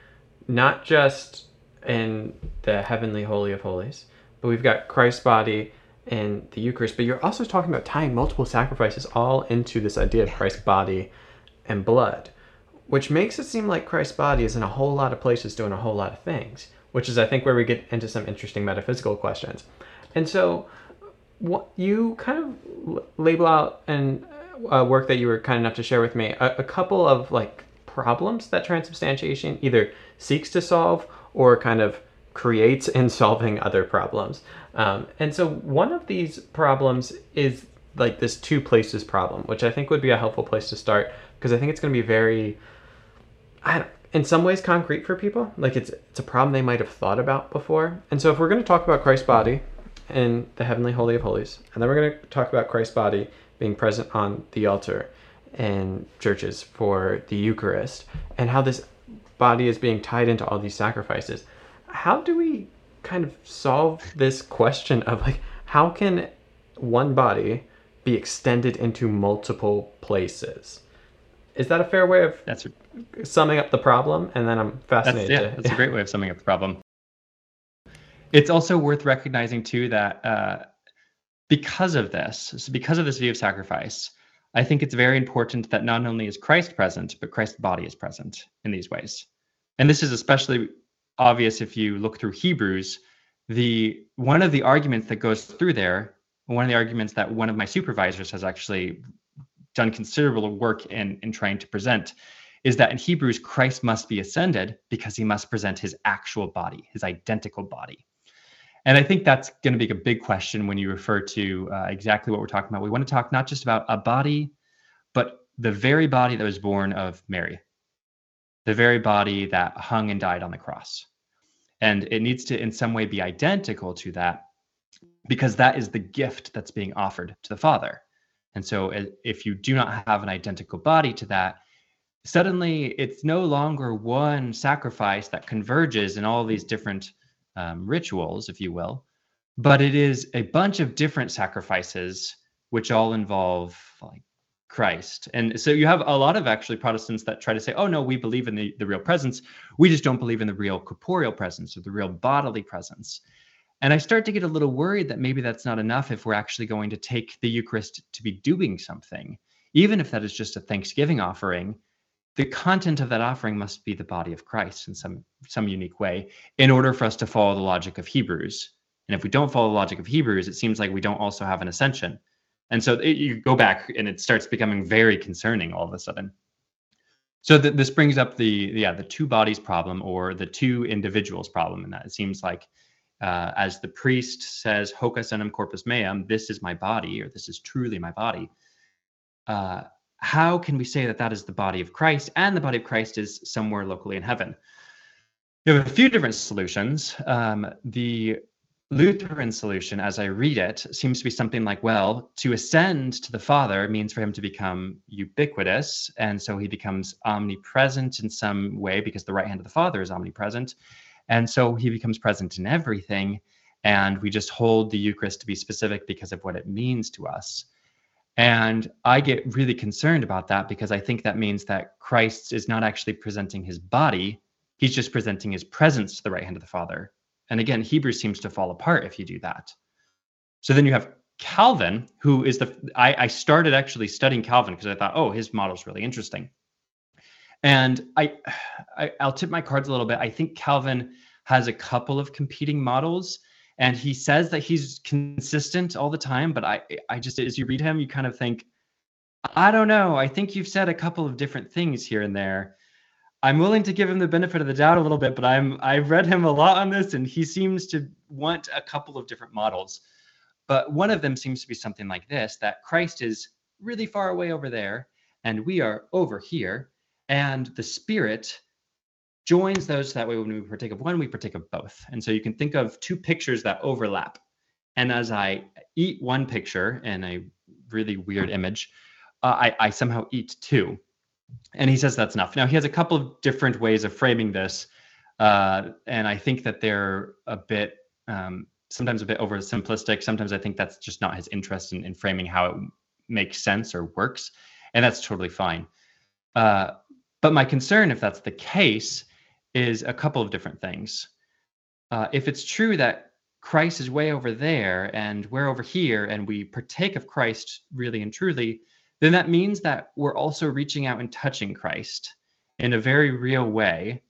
not just in the heavenly holy of holies, but we've got Christ's body in the Eucharist. But you're also talking about tying multiple sacrifices all into this idea of Christ's body and blood, which makes it seem like Christ's body is in a whole lot of places doing a whole lot of things, which is, I think, where we get into some interesting metaphysical questions. And so, what you kind of label out in uh, work that you were kind enough to share with me a, a couple of like problems that transubstantiation either seeks to solve or kind of creates in solving other problems. Um, and so one of these problems is like this two places problem, which I think would be a helpful place to start because I think it's going to be very, in some ways concrete for people. Like it's it's a problem they might have thought about before. And so if we're going to talk about Christ's body and the heavenly holy of holies, and then we're going to talk about Christ's body being present on the altar in churches for the Eucharist, and how this body is being tied into all these sacrifices. How do we kind of solve this question of like how can one body be extended into multiple places? Is that a fair way of that's a, summing up the problem? And then I'm fascinated.
That's, yeah, that's a great way of summing up the problem. It's also worth recognizing too that uh, because of this, so because of this view of sacrifice, I think it's very important that not only is Christ present, but Christ's body is present in these ways. And this is especially obvious if you look through Hebrews. The one of the arguments that goes through there, one of the arguments that one of my supervisors has actually done considerable work in in trying to present is that in Hebrews, Christ must be ascended because he must present his actual body, his identical body. And I think that's going to be a big question when you refer to uh, exactly what we're talking about. We want to talk not just about a body, but the very body that was born of Mary, the very body that hung and died on the cross. And it needs to, in some way, be identical to that because that is the gift that's being offered to the Father. And so, if you do not have an identical body to that, suddenly it's no longer one sacrifice that converges in all these different um, rituals, if you will, but it is a bunch of different sacrifices which all involve like Christ. And so you have a lot of actually Protestants that try to say, oh no, we believe in the, the real presence. We just don't believe in the real corporeal presence or the real bodily presence. And I start to get a little worried that maybe that's not enough if we're actually going to take the Eucharist to be doing something, even if that is just a Thanksgiving offering the content of that offering must be the body of Christ in some some unique way in order for us to follow the logic of Hebrews. And if we don't follow the logic of Hebrews, it seems like we don't also have an ascension. And so it, you go back and it starts becoming very concerning all of a sudden. So th- this brings up the yeah the two bodies problem or the two individuals problem, and that it seems like uh, as the priest says "Hoc est enim corpus meum," this is my body, or this is truly my body. Uh, how can we say that that is the body of Christ and the body of Christ is somewhere locally in heaven? You have a few different solutions. Um, the Lutheran solution, as I read it, seems to be something like, well, to ascend to the Father means for him to become ubiquitous. And so he becomes omnipresent in some way because the right hand of the Father is omnipresent. And so he becomes present in everything. And we just hold the Eucharist to be specific because of what it means to us. And I get really concerned about that because I think that means that Christ is not actually presenting his body, he's just presenting his presence to the right hand of the Father. And again, Hebrews seems to fall apart if you do that. So then you have Calvin, who is the I, I started actually studying Calvin because I thought, oh, his model is really interesting. And I, I I'll tip my cards a little bit. I think Calvin has a couple of competing models and he says that he's consistent all the time but i i just as you read him you kind of think i don't know. I think you've said a couple of different things here and there. I'm willing to give him the benefit of the doubt a little bit but i'm i've read him a lot on this and he seems to want a couple of different models. But one of them seems to be something like this that christ is really far away over there and we are over here and the spirit joins those so that way when we partake of one, we partake of both. And so you can think of two pictures that overlap. And as I eat one picture in a really weird image, uh, I, I somehow eat two. And he says that's enough. Now, he has a couple of different ways of framing this. Uh, and I think that they're a bit, um, sometimes a bit oversimplistic. Sometimes I think that's just not his interest in, in framing how it makes sense or works. And that's totally fine. Uh, but my concern, if that's the case, is a couple of different things. Uh, if it's true that Christ is way over there and we're over here and we partake of Christ really and truly, then that means that we're also reaching out and touching Christ in a very real way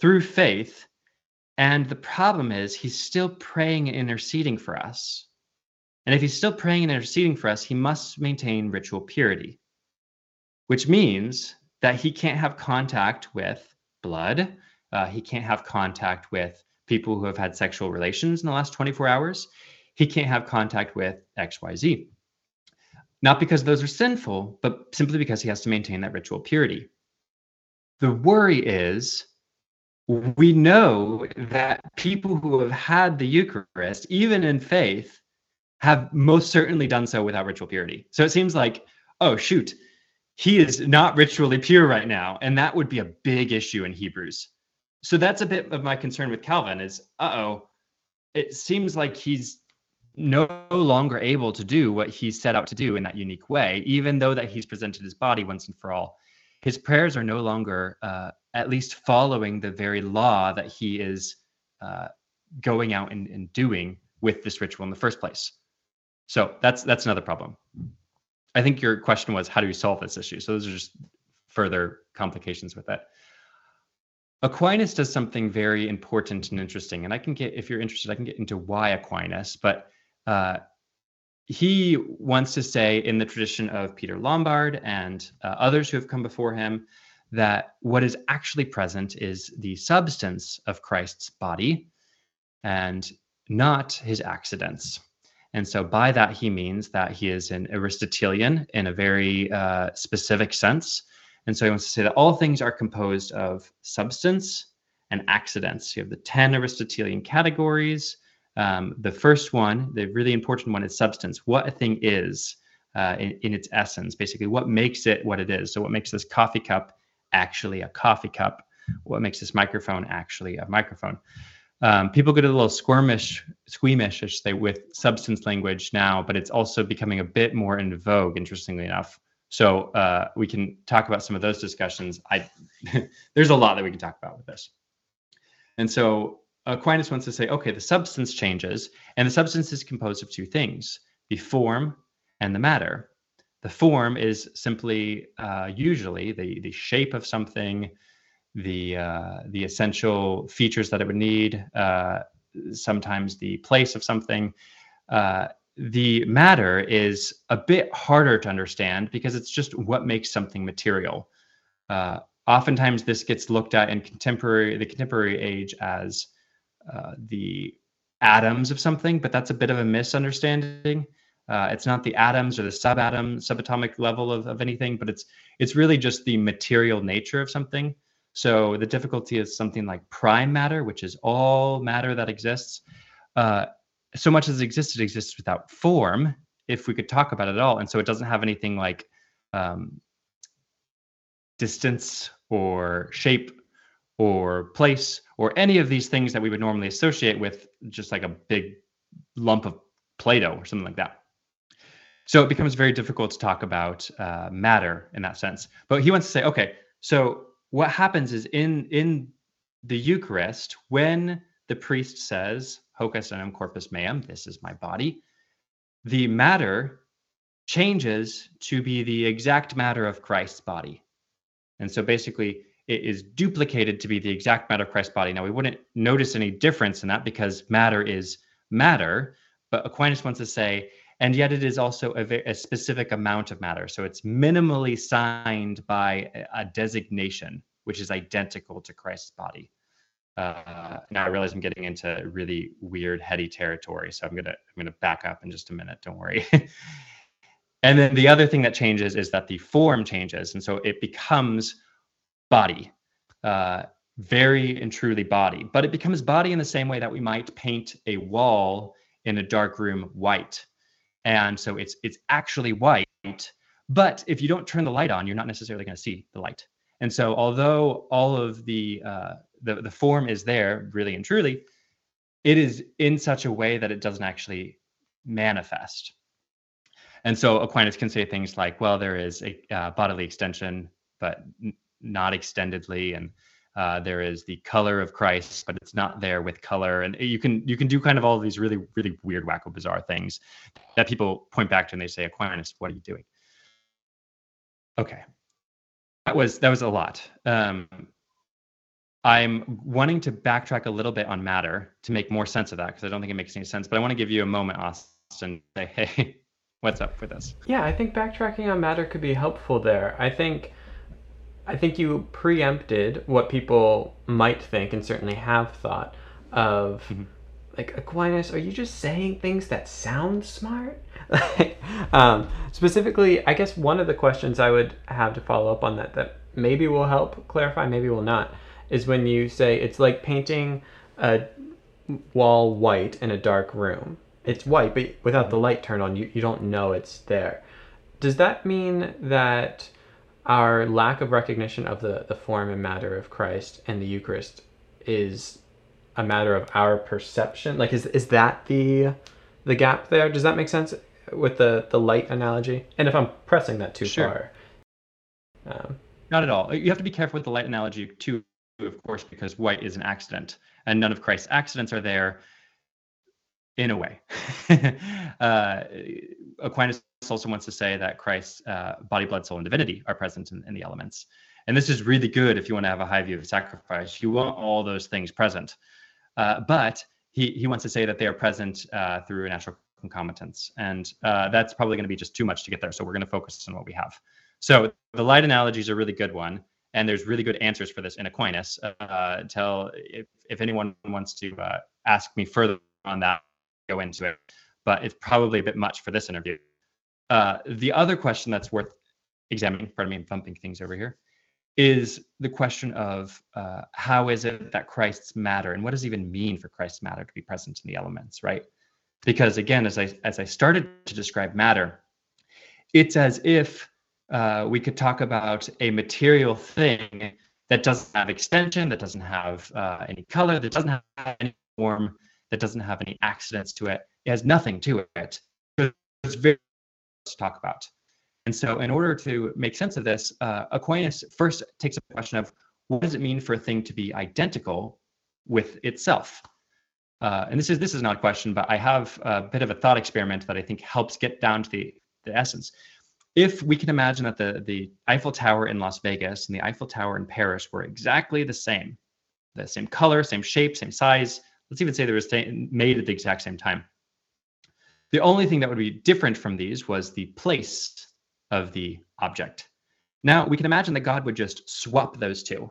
through faith. And the problem is, he's still praying and interceding for us. And if he's still praying and interceding for us, he must maintain ritual purity, which means that he can't have contact with blood, uh, he can't have contact with people who have had sexual relations in the last 24 hours. He can't have contact with XYZ. Not because those are sinful, but simply because he has to maintain that ritual purity. The worry is we know that people who have had the Eucharist, even in faith, have most certainly done so without ritual purity. So it seems like, oh, shoot, he is not ritually pure right now. And that would be a big issue in Hebrews so that's a bit of my concern with Calvin is uh-oh, it seems like he's no longer able to do what he set out to do in that unique way, even though that he's presented his body once and for all. His prayers are no longer uh, at least following the very law that he is uh, going out and, and doing with this ritual in the first place. So that's that's another problem. I think your question was how do we solve this issue? So those are just further complications with that. Aquinas does something very important and interesting, and I can get if you're interested, I can get into why Aquinas, but uh, he wants to say in the tradition of Peter Lombard and uh, others who have come before him that what is actually present is the substance of Christ's body and not his accidents. And so by that, he means that he is an Aristotelian in a very uh, specific sense. And so he wants to say that all things are composed of substance and accidents. You have the 10 Aristotelian categories. Um, the first one, the really important one, is substance. What a thing is uh, in, in its essence, basically, what makes it what it is. So, what makes this coffee cup actually a coffee cup? What makes this microphone actually a microphone? Um, people get a little squirmish, squeamish, I should say, with substance language now, but it's also becoming a bit more in vogue, interestingly enough. So uh, we can talk about some of those discussions. I there's a lot that we can talk about with this. And so Aquinas wants to say, okay, the substance changes, and the substance is composed of two things: the form and the matter. The form is simply uh, usually the the shape of something, the uh, the essential features that it would need, uh, sometimes the place of something. Uh, the matter is a bit harder to understand because it's just what makes something material. Uh, oftentimes, this gets looked at in contemporary the contemporary age as uh, the atoms of something, but that's a bit of a misunderstanding. Uh, it's not the atoms or the subatom, subatomic level of, of anything, but it's it's really just the material nature of something. So the difficulty is something like prime matter, which is all matter that exists. Uh, so much as it exists without form, if we could talk about it at all. And so it doesn't have anything like um, distance or shape or place or any of these things that we would normally associate with just like a big lump of Play-Doh or something like that. So it becomes very difficult to talk about uh, matter in that sense. But he wants to say, okay, so what happens is in in the Eucharist, when the priest says, Hoc est enim corpus meum, this is my body, the matter changes to be the exact matter of Christ's body. And so basically, it is duplicated to be the exact matter of Christ's body. Now, we wouldn't notice any difference in that because matter is matter, but Aquinas wants to say, and yet it is also a, a specific amount of matter. So it's minimally signed by a designation, which is identical to Christ's body. Uh, now I realize I'm getting into really weird, heady territory, so I'm gonna I'm gonna back up in just a minute. Don't worry. and then the other thing that changes is that the form changes, and so it becomes body, uh, very and truly body. But it becomes body in the same way that we might paint a wall in a dark room white and so it's it's actually white but if you don't turn the light on you're not necessarily going to see the light and so although all of the uh, the, the form is there really and truly it is in such a way that it doesn't actually manifest and so aquinas can say things like well there is a uh, bodily extension but n- not extendedly and uh, there is the color of Christ, but it's not there with color, and you can you can do kind of all of these really really weird, wacko, bizarre things that people point back to and they say, Aquinas, what are you doing? Okay, that was that was a lot. Um, I'm wanting to backtrack a little bit on matter to make more sense of that because I don't think it makes any sense. But I want to give you a moment, Austin, say, hey, what's up for this?
Yeah, I think backtracking on matter could be helpful there. I think I think you preempted what people might think and certainly have thought of mm-hmm. like Aquinas, are you just saying things that sound smart? um, specifically, I guess one of the questions I would have to follow up on that that maybe will help clarify, maybe will not, is when you say it's like painting a wall white in a dark room. It's white, but without the light turned on, you, you don't know it's there. Does that mean that our lack of recognition of the, the form and matter of Christ and the Eucharist is a matter of our perception. Like, is is that the the gap there? Does that make sense with the the light analogy? And if I'm pressing that too sure.
far, um, not at all. You have to be careful with the light analogy too, of course, because white is an accident, and none of Christ's accidents are there. in a way. uh, Aquinas also wants to say that Christ's uh, body, blood, soul, and divinity are present in, in, the elements. And this is really good if you want to have a high view of sacrifice. You want all those things present. Uh, but he, he wants to say that they are present uh, through natural concomitance. And uh, that's probably going to be just too much to get there. So we're going to focus on what we have. So the light analogy is a really good one. And there's really good answers for this in Aquinas. Uh, tell if, if anyone wants to uh, ask me further on that, go into it. But it's probably a bit much for this interview. Uh, the other question that's worth examining, pardon me, I'm things over here, is the question of uh, how is it that Christ's matter and what does it even mean for Christ's matter to be present in the elements, right? Because again, as I as I started to describe matter, it's as if uh, we could talk about a material thing that doesn't have extension, that doesn't have uh, any color, that doesn't have any form, that doesn't have any accidents to it. It has nothing to it. It's very to talk about. And so, in order to make sense of this, uh, Aquinas first takes a question of what does it mean for a thing to be identical with itself? Uh, and this is this is not a question, but I have a bit of a thought experiment that I think helps get down to the, the essence. If we can imagine that the, the Eiffel Tower in Las Vegas and the Eiffel Tower in Paris were exactly the same, the same color, same shape, same size, let's even say they were made at the exact same time. The only thing that would be different from these was the place of the object. Now, we can imagine that God would just swap those two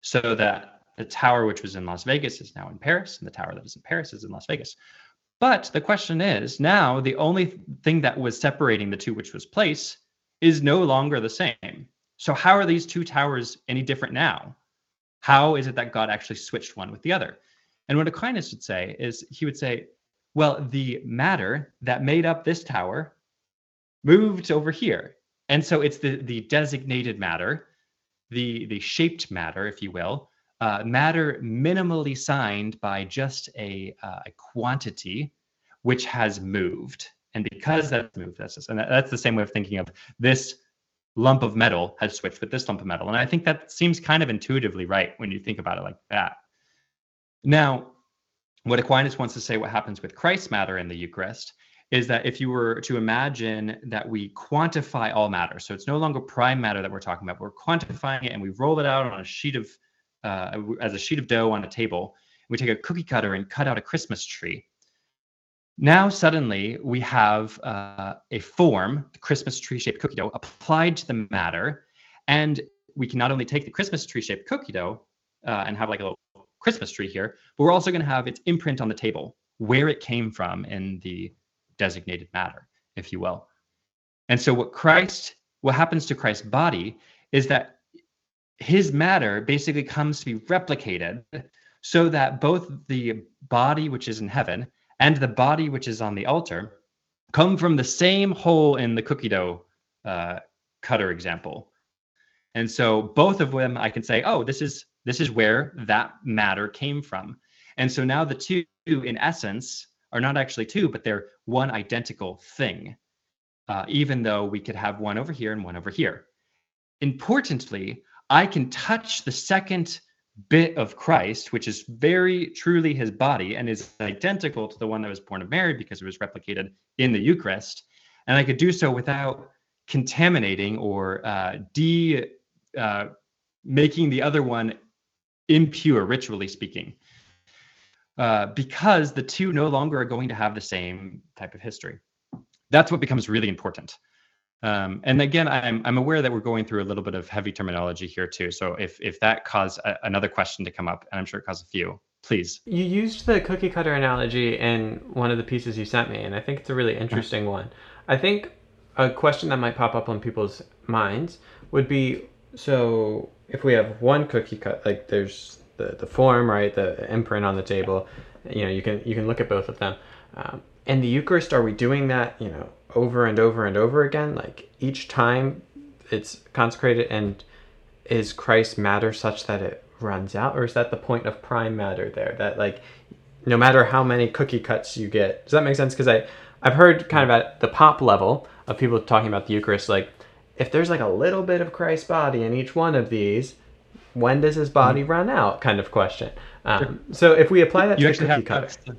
so that the tower which was in Las Vegas is now in Paris, and the tower that is in Paris is in Las Vegas. But the question is now the only thing that was separating the two, which was place, is no longer the same. So, how are these two towers any different now? How is it that God actually switched one with the other? And what Aquinas would say is he would say, well, the matter that made up this tower moved over here. And so it's the, the designated matter, the, the shaped matter, if you will, uh, matter minimally signed by just a, uh, a quantity which has moved. And because that's moved, that's just, and that's the same way of thinking of this lump of metal has switched with this lump of metal. And I think that seems kind of intuitively right when you think about it like that. Now, what Aquinas wants to say what happens with Christ's matter in the Eucharist is that if you were to imagine that we quantify all matter, so it's no longer prime matter that we're talking about, we're quantifying it and we roll it out on a sheet of, uh, as a sheet of dough on a table. We take a cookie cutter and cut out a Christmas tree. Now, suddenly, we have uh, a form, the Christmas tree shaped cookie dough, applied to the matter. And we can not only take the Christmas tree shaped cookie dough uh, and have like a little Christmas tree here, but we're also going to have its imprint on the table, where it came from in the designated matter, if you will. And so what Christ, what happens to Christ's body is that his matter basically comes to be replicated so that both the body which is in heaven and the body which is on the altar come from the same hole in the cookie dough uh, cutter example. And so both of them I can say, oh, this is this is where that matter came from. And so now the two, in essence, are not actually two, but they're one identical thing, uh, even though we could have one over here and one over here. Importantly, I can touch the second bit of Christ, which is very truly his body and is identical to the one that was born of Mary because it was replicated in the Eucharist. And I could do so without contaminating or uh, de uh, making the other one impure, ritually speaking uh, because the two no longer are going to have the same type of history. That's what becomes really important. Um, and again, I'm I'm aware that we're going through a little bit of heavy terminology here too. So if if that caused a, another question to come up, and I'm sure it caused a few, please.
You used the cookie cutter analogy in one of the pieces you sent me, and I think it's a really interesting one. I think a question that might pop up on people's minds would be so if we have one cookie cut, like there's the, the form, right, the imprint on the table. You know, you can you can look at both of them. Um, in the Eucharist, are we doing that, you know, over and over and over again? Like each time it's consecrated, and is Christ matter such that it runs out, or is that the point of prime matter there? That like, no matter how many cookie cuts you get, does that make sense? Because I I've heard kind of at the pop level of people talking about the Eucharist, like if there's like a little bit of Christ's body in each one of these, when does his body mm-hmm. run out kind of question um, so if we apply that
you
to
actually
cookie
have
cutter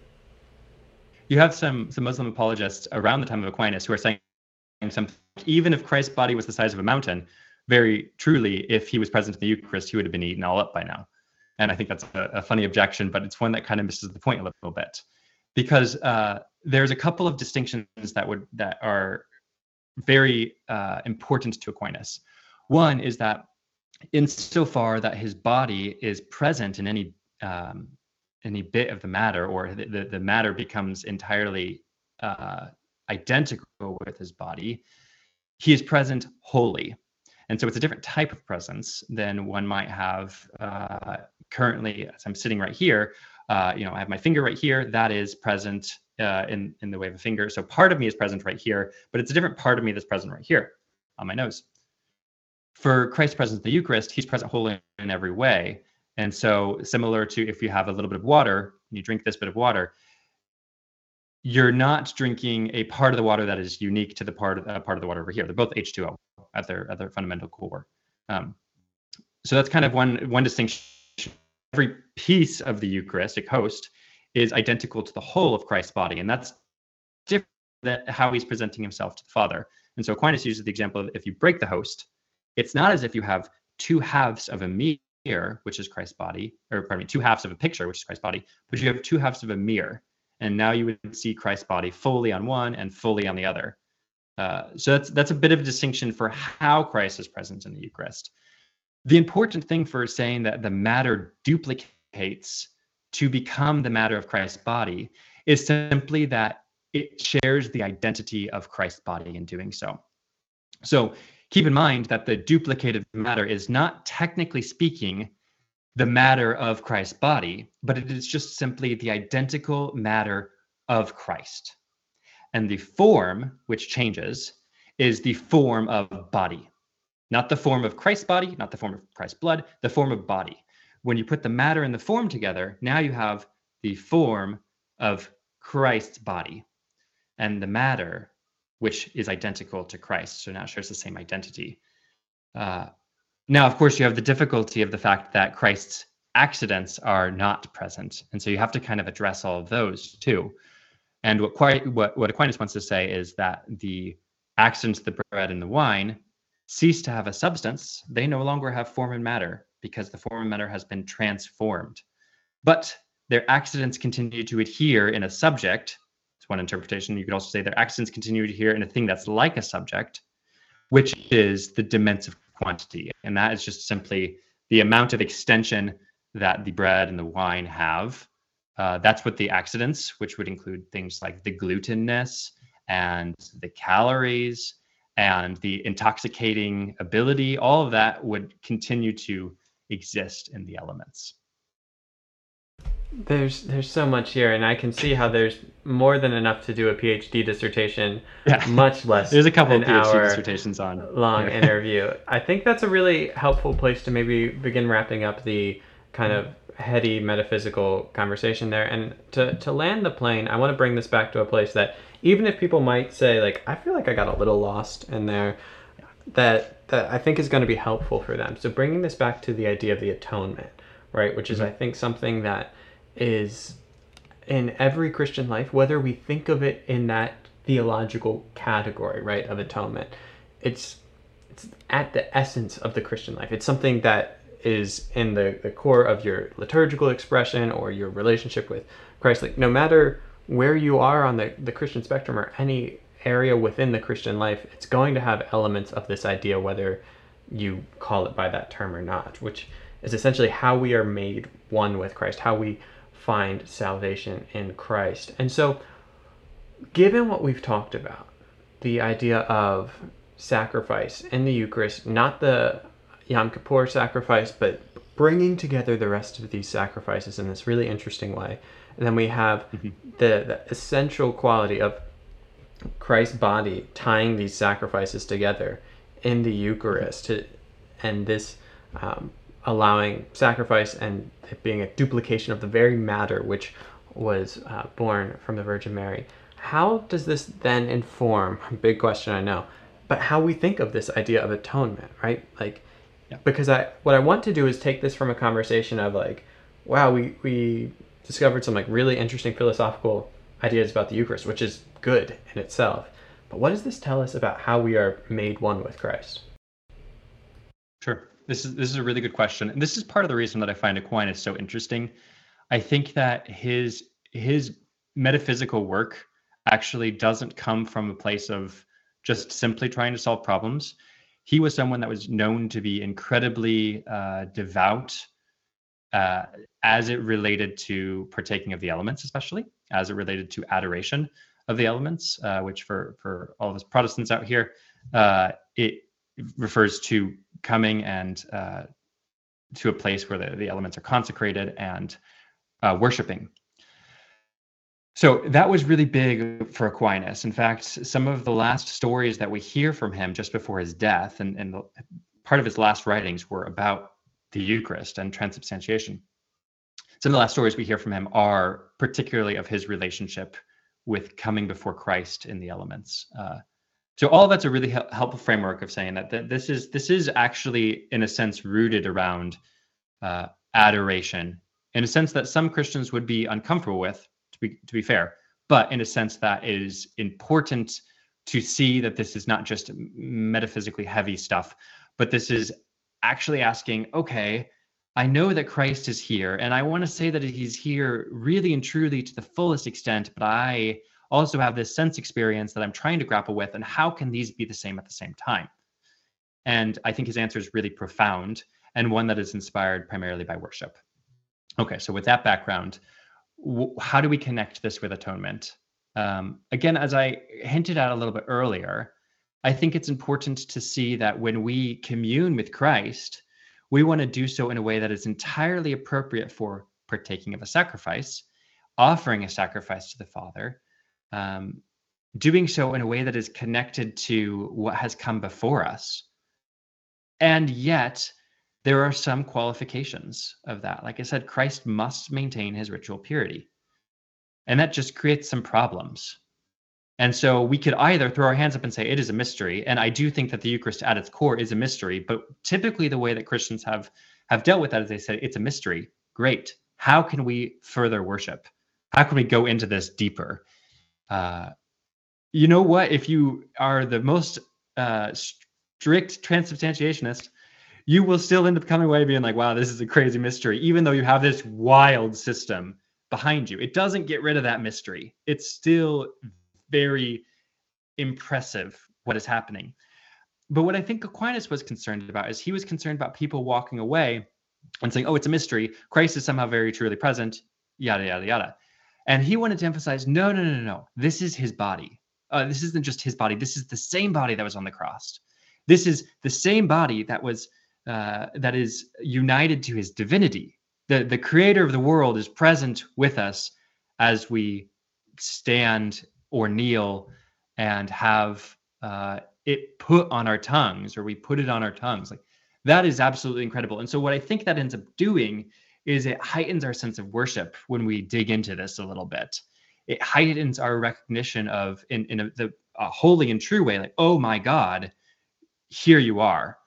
you have some some Muslim apologists around the time of Aquinas who are saying something even if Christ's body was the size of a mountain, very truly, if he was present in the Eucharist, he would have been eaten all up by now. And I think that's a, a funny objection, but it's one that kind of misses the point a little bit, because uh, there's a couple of distinctions that would that are very uh, important to Aquinas. One is that insofar that his body is present in any um, any bit of the matter, or the, the, the matter becomes entirely uh, identical with his body, he is present wholly. And so it's a different type of presence than one might have uh, currently, as I'm sitting right here. Uh, you know, I have my finger right here. That is present uh, in in the way of a finger. So part of me is present right here, but it's a different part of me that's present right here on my nose. For Christ's presence in the Eucharist, He's present wholly in every way. And so, similar to if you have a little bit of water and you drink this bit of water, you're not drinking a part of the water that is unique to the part of uh, part of the water over here. They're both H2O at their at their fundamental core. Um, so that's kind of one one distinction. Every piece of the Eucharistic host is identical to the whole of Christ's body, and that's different than how he's presenting himself to the Father. And so Aquinas uses the example of if you break the host, it's not as if you have two halves of a mirror, which is Christ's body, or pardon me, two halves of a picture, which is Christ's body, but you have two halves of a mirror and now you would see Christ's body fully on one and fully on the other. Uh, so that's that's a bit of a distinction for how Christ is present in the Eucharist. The important thing for saying that the matter duplicates to become the matter of Christ's body is simply that it shares the identity of Christ's body in doing so. So keep in mind that the duplicated matter is not technically speaking the matter of Christ's body, but it is just simply the identical matter of Christ. And the form, which changes, is the form of body, not the form of Christ's body, not the form of Christ's blood, the form of body. When you put the matter and the form together, now you have the form of Christ's body and the matter, which is identical to Christ. So now shares the same identity. Uh, now, of course, you have the difficulty of the fact that Christ's accidents are not present. And so you have to kind of address all of those too. And what, quite, what, what Aquinas wants to say is that the accidents the bread and the wine cease to have a substance. They no longer have form and matter because the form and matter has been transformed. But their accidents continue to adhere in a subject. It's one interpretation. You could also say their accidents continue to adhere in a thing that's like a subject, which is the dimensive quantity. And that is just simply the amount of extension that the bread and the wine have. Uh, that's what the accidents, which would include things like the glutenness and the calories and the intoxicating ability, all of that would continue to exist in the elements.
There's there's so much here, and I can see how there's more than enough to do a PhD dissertation.
Yeah.
much less.
there's a couple of PhD dissertations on
long interview. I think that's a really helpful place to maybe begin wrapping up the kind of heady metaphysical conversation there. And to to land the plane, I want to bring this back to a place that even if people might say like I feel like I got a little lost in there, that that I think is going to be helpful for them. So bringing this back to the idea of the atonement, right, which is mm-hmm. I think something that is in every Christian life, whether we think of it in that theological category, right, of atonement. It's it's at the essence of the Christian life. It's something that is in the, the core of your liturgical expression or your relationship with Christ. Like no matter where you are on the, the Christian spectrum or any area within the Christian life, it's going to have elements of this idea, whether you call it by that term or not, which is essentially how we are made one with Christ, how we find salvation in Christ. And so, given what we've talked about, the idea of sacrifice in the Eucharist, not the Yom Kippur sacrifice, but bringing together the rest of these sacrifices in this really interesting way. And then we have mm-hmm. the, the essential quality of Christ's body tying these sacrifices together in the Eucharist, to, and this um, allowing sacrifice and it being a duplication of the very matter which was uh, born from the Virgin Mary. How does this then inform, big question I know, but how we think of this idea of atonement, right? Like, yeah. because I, what I want to do is take this from a conversation of like, wow, we, we discovered some like really interesting philosophical ideas about the Eucharist, which is good in itself. But what does this tell us about how we are made one with Christ?
Sure. This is this is a really good question. And this is part of the reason that I find Aquinas so interesting. I think that his his metaphysical work actually doesn't come from a place of just simply trying to solve problems. He was someone that was known to be incredibly uh, devout uh, as it related to partaking of the elements, especially as it related to adoration of the elements, uh, which for for all of us Protestants out here, uh, it refers to coming and uh, to a place where the, the elements are consecrated and uh, worshiping. So that was really big for Aquinas. In fact, some of the last stories that we hear from him just before his death, and, and the, part of his last writings were about the Eucharist and transubstantiation. Some of the last stories we hear from him are particularly of his relationship with coming before Christ in the elements. Uh, so all of that's a really helpful framework of saying that, that this is this is actually in a sense rooted around uh, adoration in a sense that some Christians would be uncomfortable with to be to be fair but in a sense that is important to see that this is not just metaphysically heavy stuff but this is actually asking okay I know that Christ is here and I want to say that he's here really and truly to the fullest extent but I also have this sense experience that I'm trying to grapple with, and how can these be the same at the same time? And I think his answer is really profound and one that is inspired primarily by worship. Okay, so with that background, w- how do we connect this with atonement? Um, again, as I hinted at a little bit earlier, I think it's important to see that when we commune with Christ, we want to do so in a way that is entirely appropriate for partaking of a sacrifice, offering a sacrifice to the Father, um, doing so in a way that is connected to what has come before us. And yet, there are some qualifications of that. Like I said, Christ must maintain his ritual purity. And that just creates some problems. And so we could either throw our hands up and say it is a mystery. And I do think that the Eucharist at its core is a mystery. But typically, the way that Christians have have dealt with that is they say it's a mystery. Great. How can we further worship? How can we go into this deeper? Uh, you know what? If you are the most uh, strict transubstantiationist, you will still end up coming away being like, wow, this is a crazy mystery, even though you have this wild system behind you. It doesn't get rid of that mystery. It's still very impressive what is happening. But what I think Aquinas was concerned about is he was concerned about people walking away and saying, oh, it's a mystery. Christ is somehow very truly present, yada, yada, yada. And he wanted to emphasize no, no, no, no. This is his body. Uh, this isn't just his body. This is the same body that was on the cross. This is the same body that was uh, that is united to his divinity. The the creator of the world is present with us as we stand or kneel and have uh, it put on our tongues, or we put it on our tongues. Like that is absolutely incredible. And so what I think that ends up doing is it heightens our sense of worship when we dig into this a little bit. It heightens our recognition of, in, in a, the a holy and true way, like, oh my God, here you are.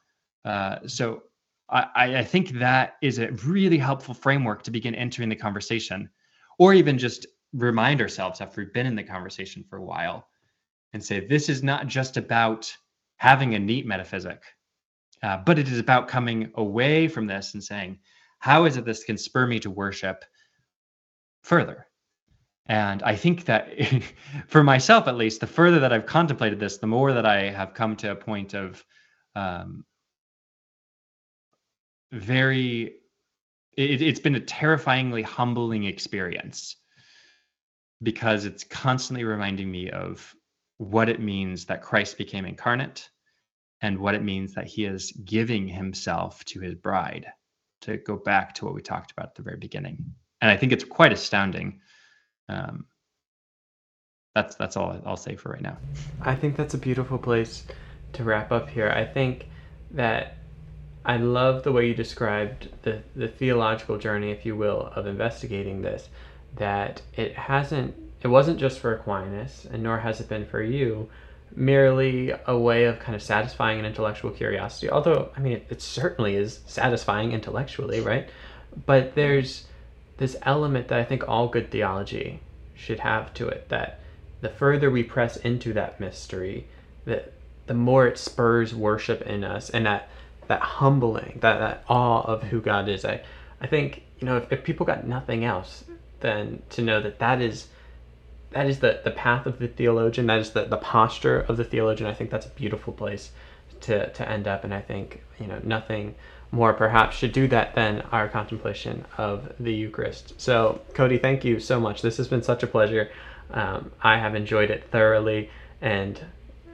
Uh, so I, I think that is a really helpful framework to begin entering the conversation, or even just remind ourselves after we've been in the conversation for a while and say, this is not just about having a neat metaphysic, uh, but it is about coming away from this and saying, how is it this can spur me to worship further? And I think that for myself, at least, the further that I've contemplated this, the more that I have come to a point of um, very, it, it's been a terrifyingly humbling experience because it's constantly reminding me of what it means that Christ became incarnate and what it means that he is giving himself to his bride to go back to what we talked about at the very beginning. And I think it's quite astounding. Um, that's that's all I'll say for right now.
I think that's a beautiful place to wrap up here. I think that I love the way you described the the theological journey, if you will, of investigating this. That it hasn't, it wasn't just for Aquinas, and nor has it been for you, merely a way of kind of satisfying an intellectual curiosity. Although, I mean, it, it, certainly is satisfying intellectually, right? But there's this element that I think all good theology should have to it. That the further we press into that mystery, that the more it spurs worship in us and that that humbling, that, that awe of who God is. I, I think, you know, if, if people got nothing else, then to know that that is that is the, the path of the theologian, that is the, the posture of the theologian. I think that's a beautiful place to, to end up. And I think, you know, nothing more perhaps should do that than our contemplation of the Eucharist. So, Cody, thank you so much. This has been such a pleasure. Um, I have enjoyed it thoroughly. And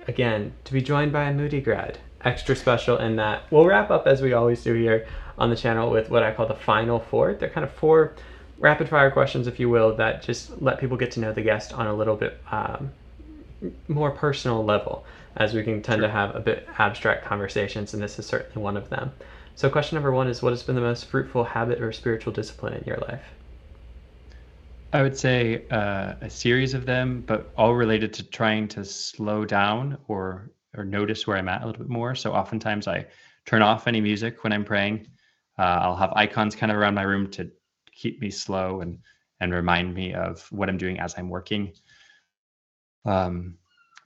again, to be joined by a Moody grad, extra special in that we'll wrap up as we always do here on the channel with what I call the final four. They're kind of four rapid fire questions, if you will, that just let people get to know the guest on a little bit um, more personal level, as we can tend sure. to have a bit abstract conversations, and this is certainly one of them. So, question number one is What has been the most fruitful habit or spiritual discipline in your life?
I would say uh, a series of them, but all related to trying to slow down or or notice where I'm at a little bit more. So oftentimes I turn off any music when I'm praying. Uh, I'll have icons kind of around my room to keep me slow and and remind me of what I'm doing as I'm working. Um,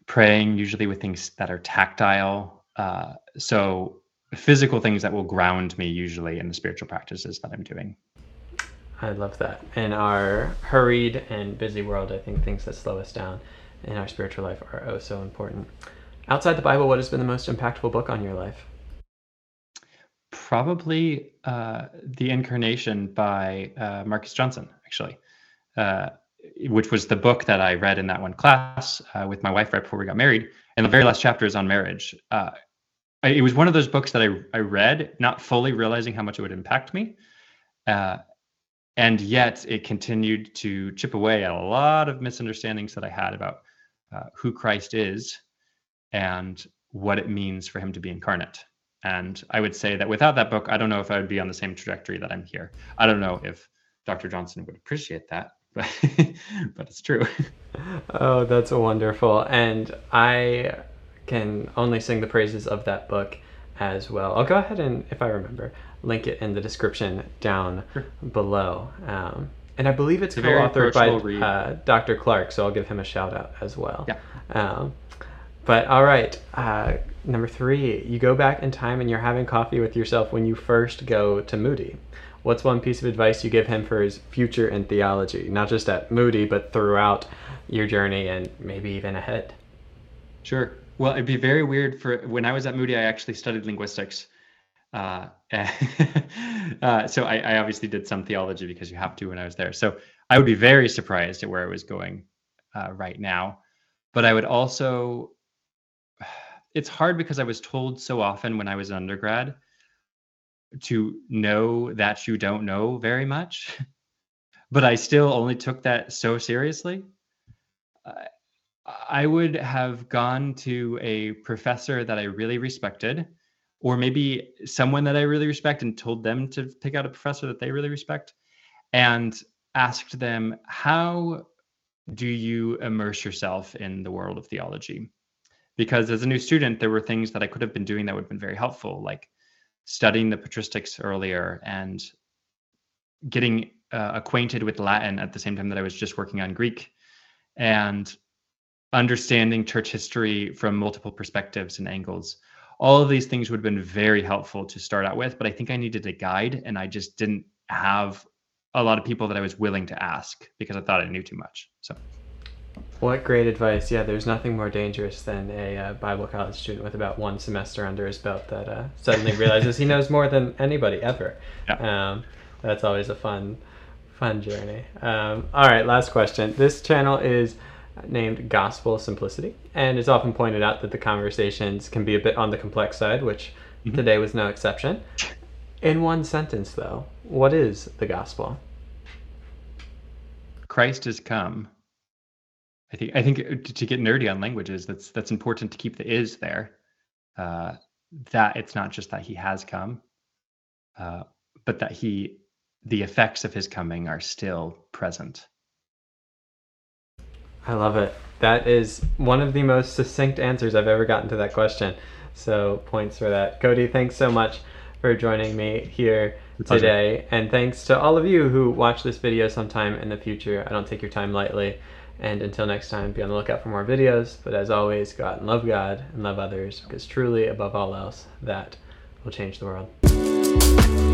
praying usually with things that are tactile. Uh, so physical things that will ground me usually in the spiritual practices that I'm doing.
I love that. In our hurried and busy world, I think things that slow us down in our spiritual life are oh so important. Outside the Bible, what has been the most impactful book on your life?
Probably uh, The Incarnation by uh, Marcus Johnson, actually, uh, which was the book that I read in that one class uh, with my wife right before we got married. And the very last chapter is on marriage. Uh, it was one of those books that I, I read, not fully realizing how much it would impact me. Uh, and yet it continued to chip away at a lot of misunderstandings that I had about who Christ is and what it means for him to be incarnate. And I would say that without that book, I don't know if I would be on the same trajectory that I'm here. I don't know if Dr. Johnson would appreciate that, but but it's true.
Oh, that's wonderful. And I can only sing the praises of that book as well. I'll go ahead and, if I remember, link it in the description down sure. below. Um, and I believe it's, it's co-authored by uh, Dr. Clark, so I'll give him a shout out as well.
Yeah.
Um, but all right, uh, number three, you go back in time and you're having coffee with yourself when you first go to Moody. What's one piece of advice you give him for his future in theology, not just at Moody, but throughout your journey and maybe even ahead?
Sure. Well, it'd be very weird for when I was at Moody, I actually studied linguistics. Uh, uh, so I, I, obviously did some theology because you have to when I was there. So I would be very surprised at where I was going uh, right now. But I would also it's hard because I was told so often when I was an undergrad to know that you don't know very much, but I still only took that so seriously. I would have gone to a professor that I really respected, or maybe someone that I really respect and told them to pick out a professor that they really respect and asked them, How do you immerse yourself in the world of theology? Because as a new student there were things that i could have been doing that would have been very helpful like studying the patristics earlier and getting uh, acquainted with latin at the same time that i was just working on greek and understanding church history from multiple perspectives and angles. All of these things would have been very helpful to start out with but i think i needed a guide and i just didn't have a lot of people that i was willing to ask because i thought i knew too much so
what great advice. Yeah, there's nothing more dangerous than a uh, Bible college student with about one semester under his belt that uh, suddenly realizes he knows more than anybody ever. Yeah. Um, that's always a fun, fun journey. Um, all right, last question. This channel is named Gospel Simplicity, and it's often pointed out that the conversations can be a bit on the complex side, which mm-hmm. today was no exception. In one sentence, though, what is the gospel?
Christ has come I think I think uh, to get nerdy on languages, that's that's important to keep the is there. Uh, that it's not just that he has come, uh, but that he the effects of his coming are still present.
I love it. That is one of the most succinct answers I've ever gotten to that question. So points for that. Cody, thanks so much for joining me here today. And thanks to all of you who watch this video sometime in the future. I don't take your time lightly. And until next time, be on the lookout for more videos. But as always, go out and love God and love others because truly, above all else, that will change the world.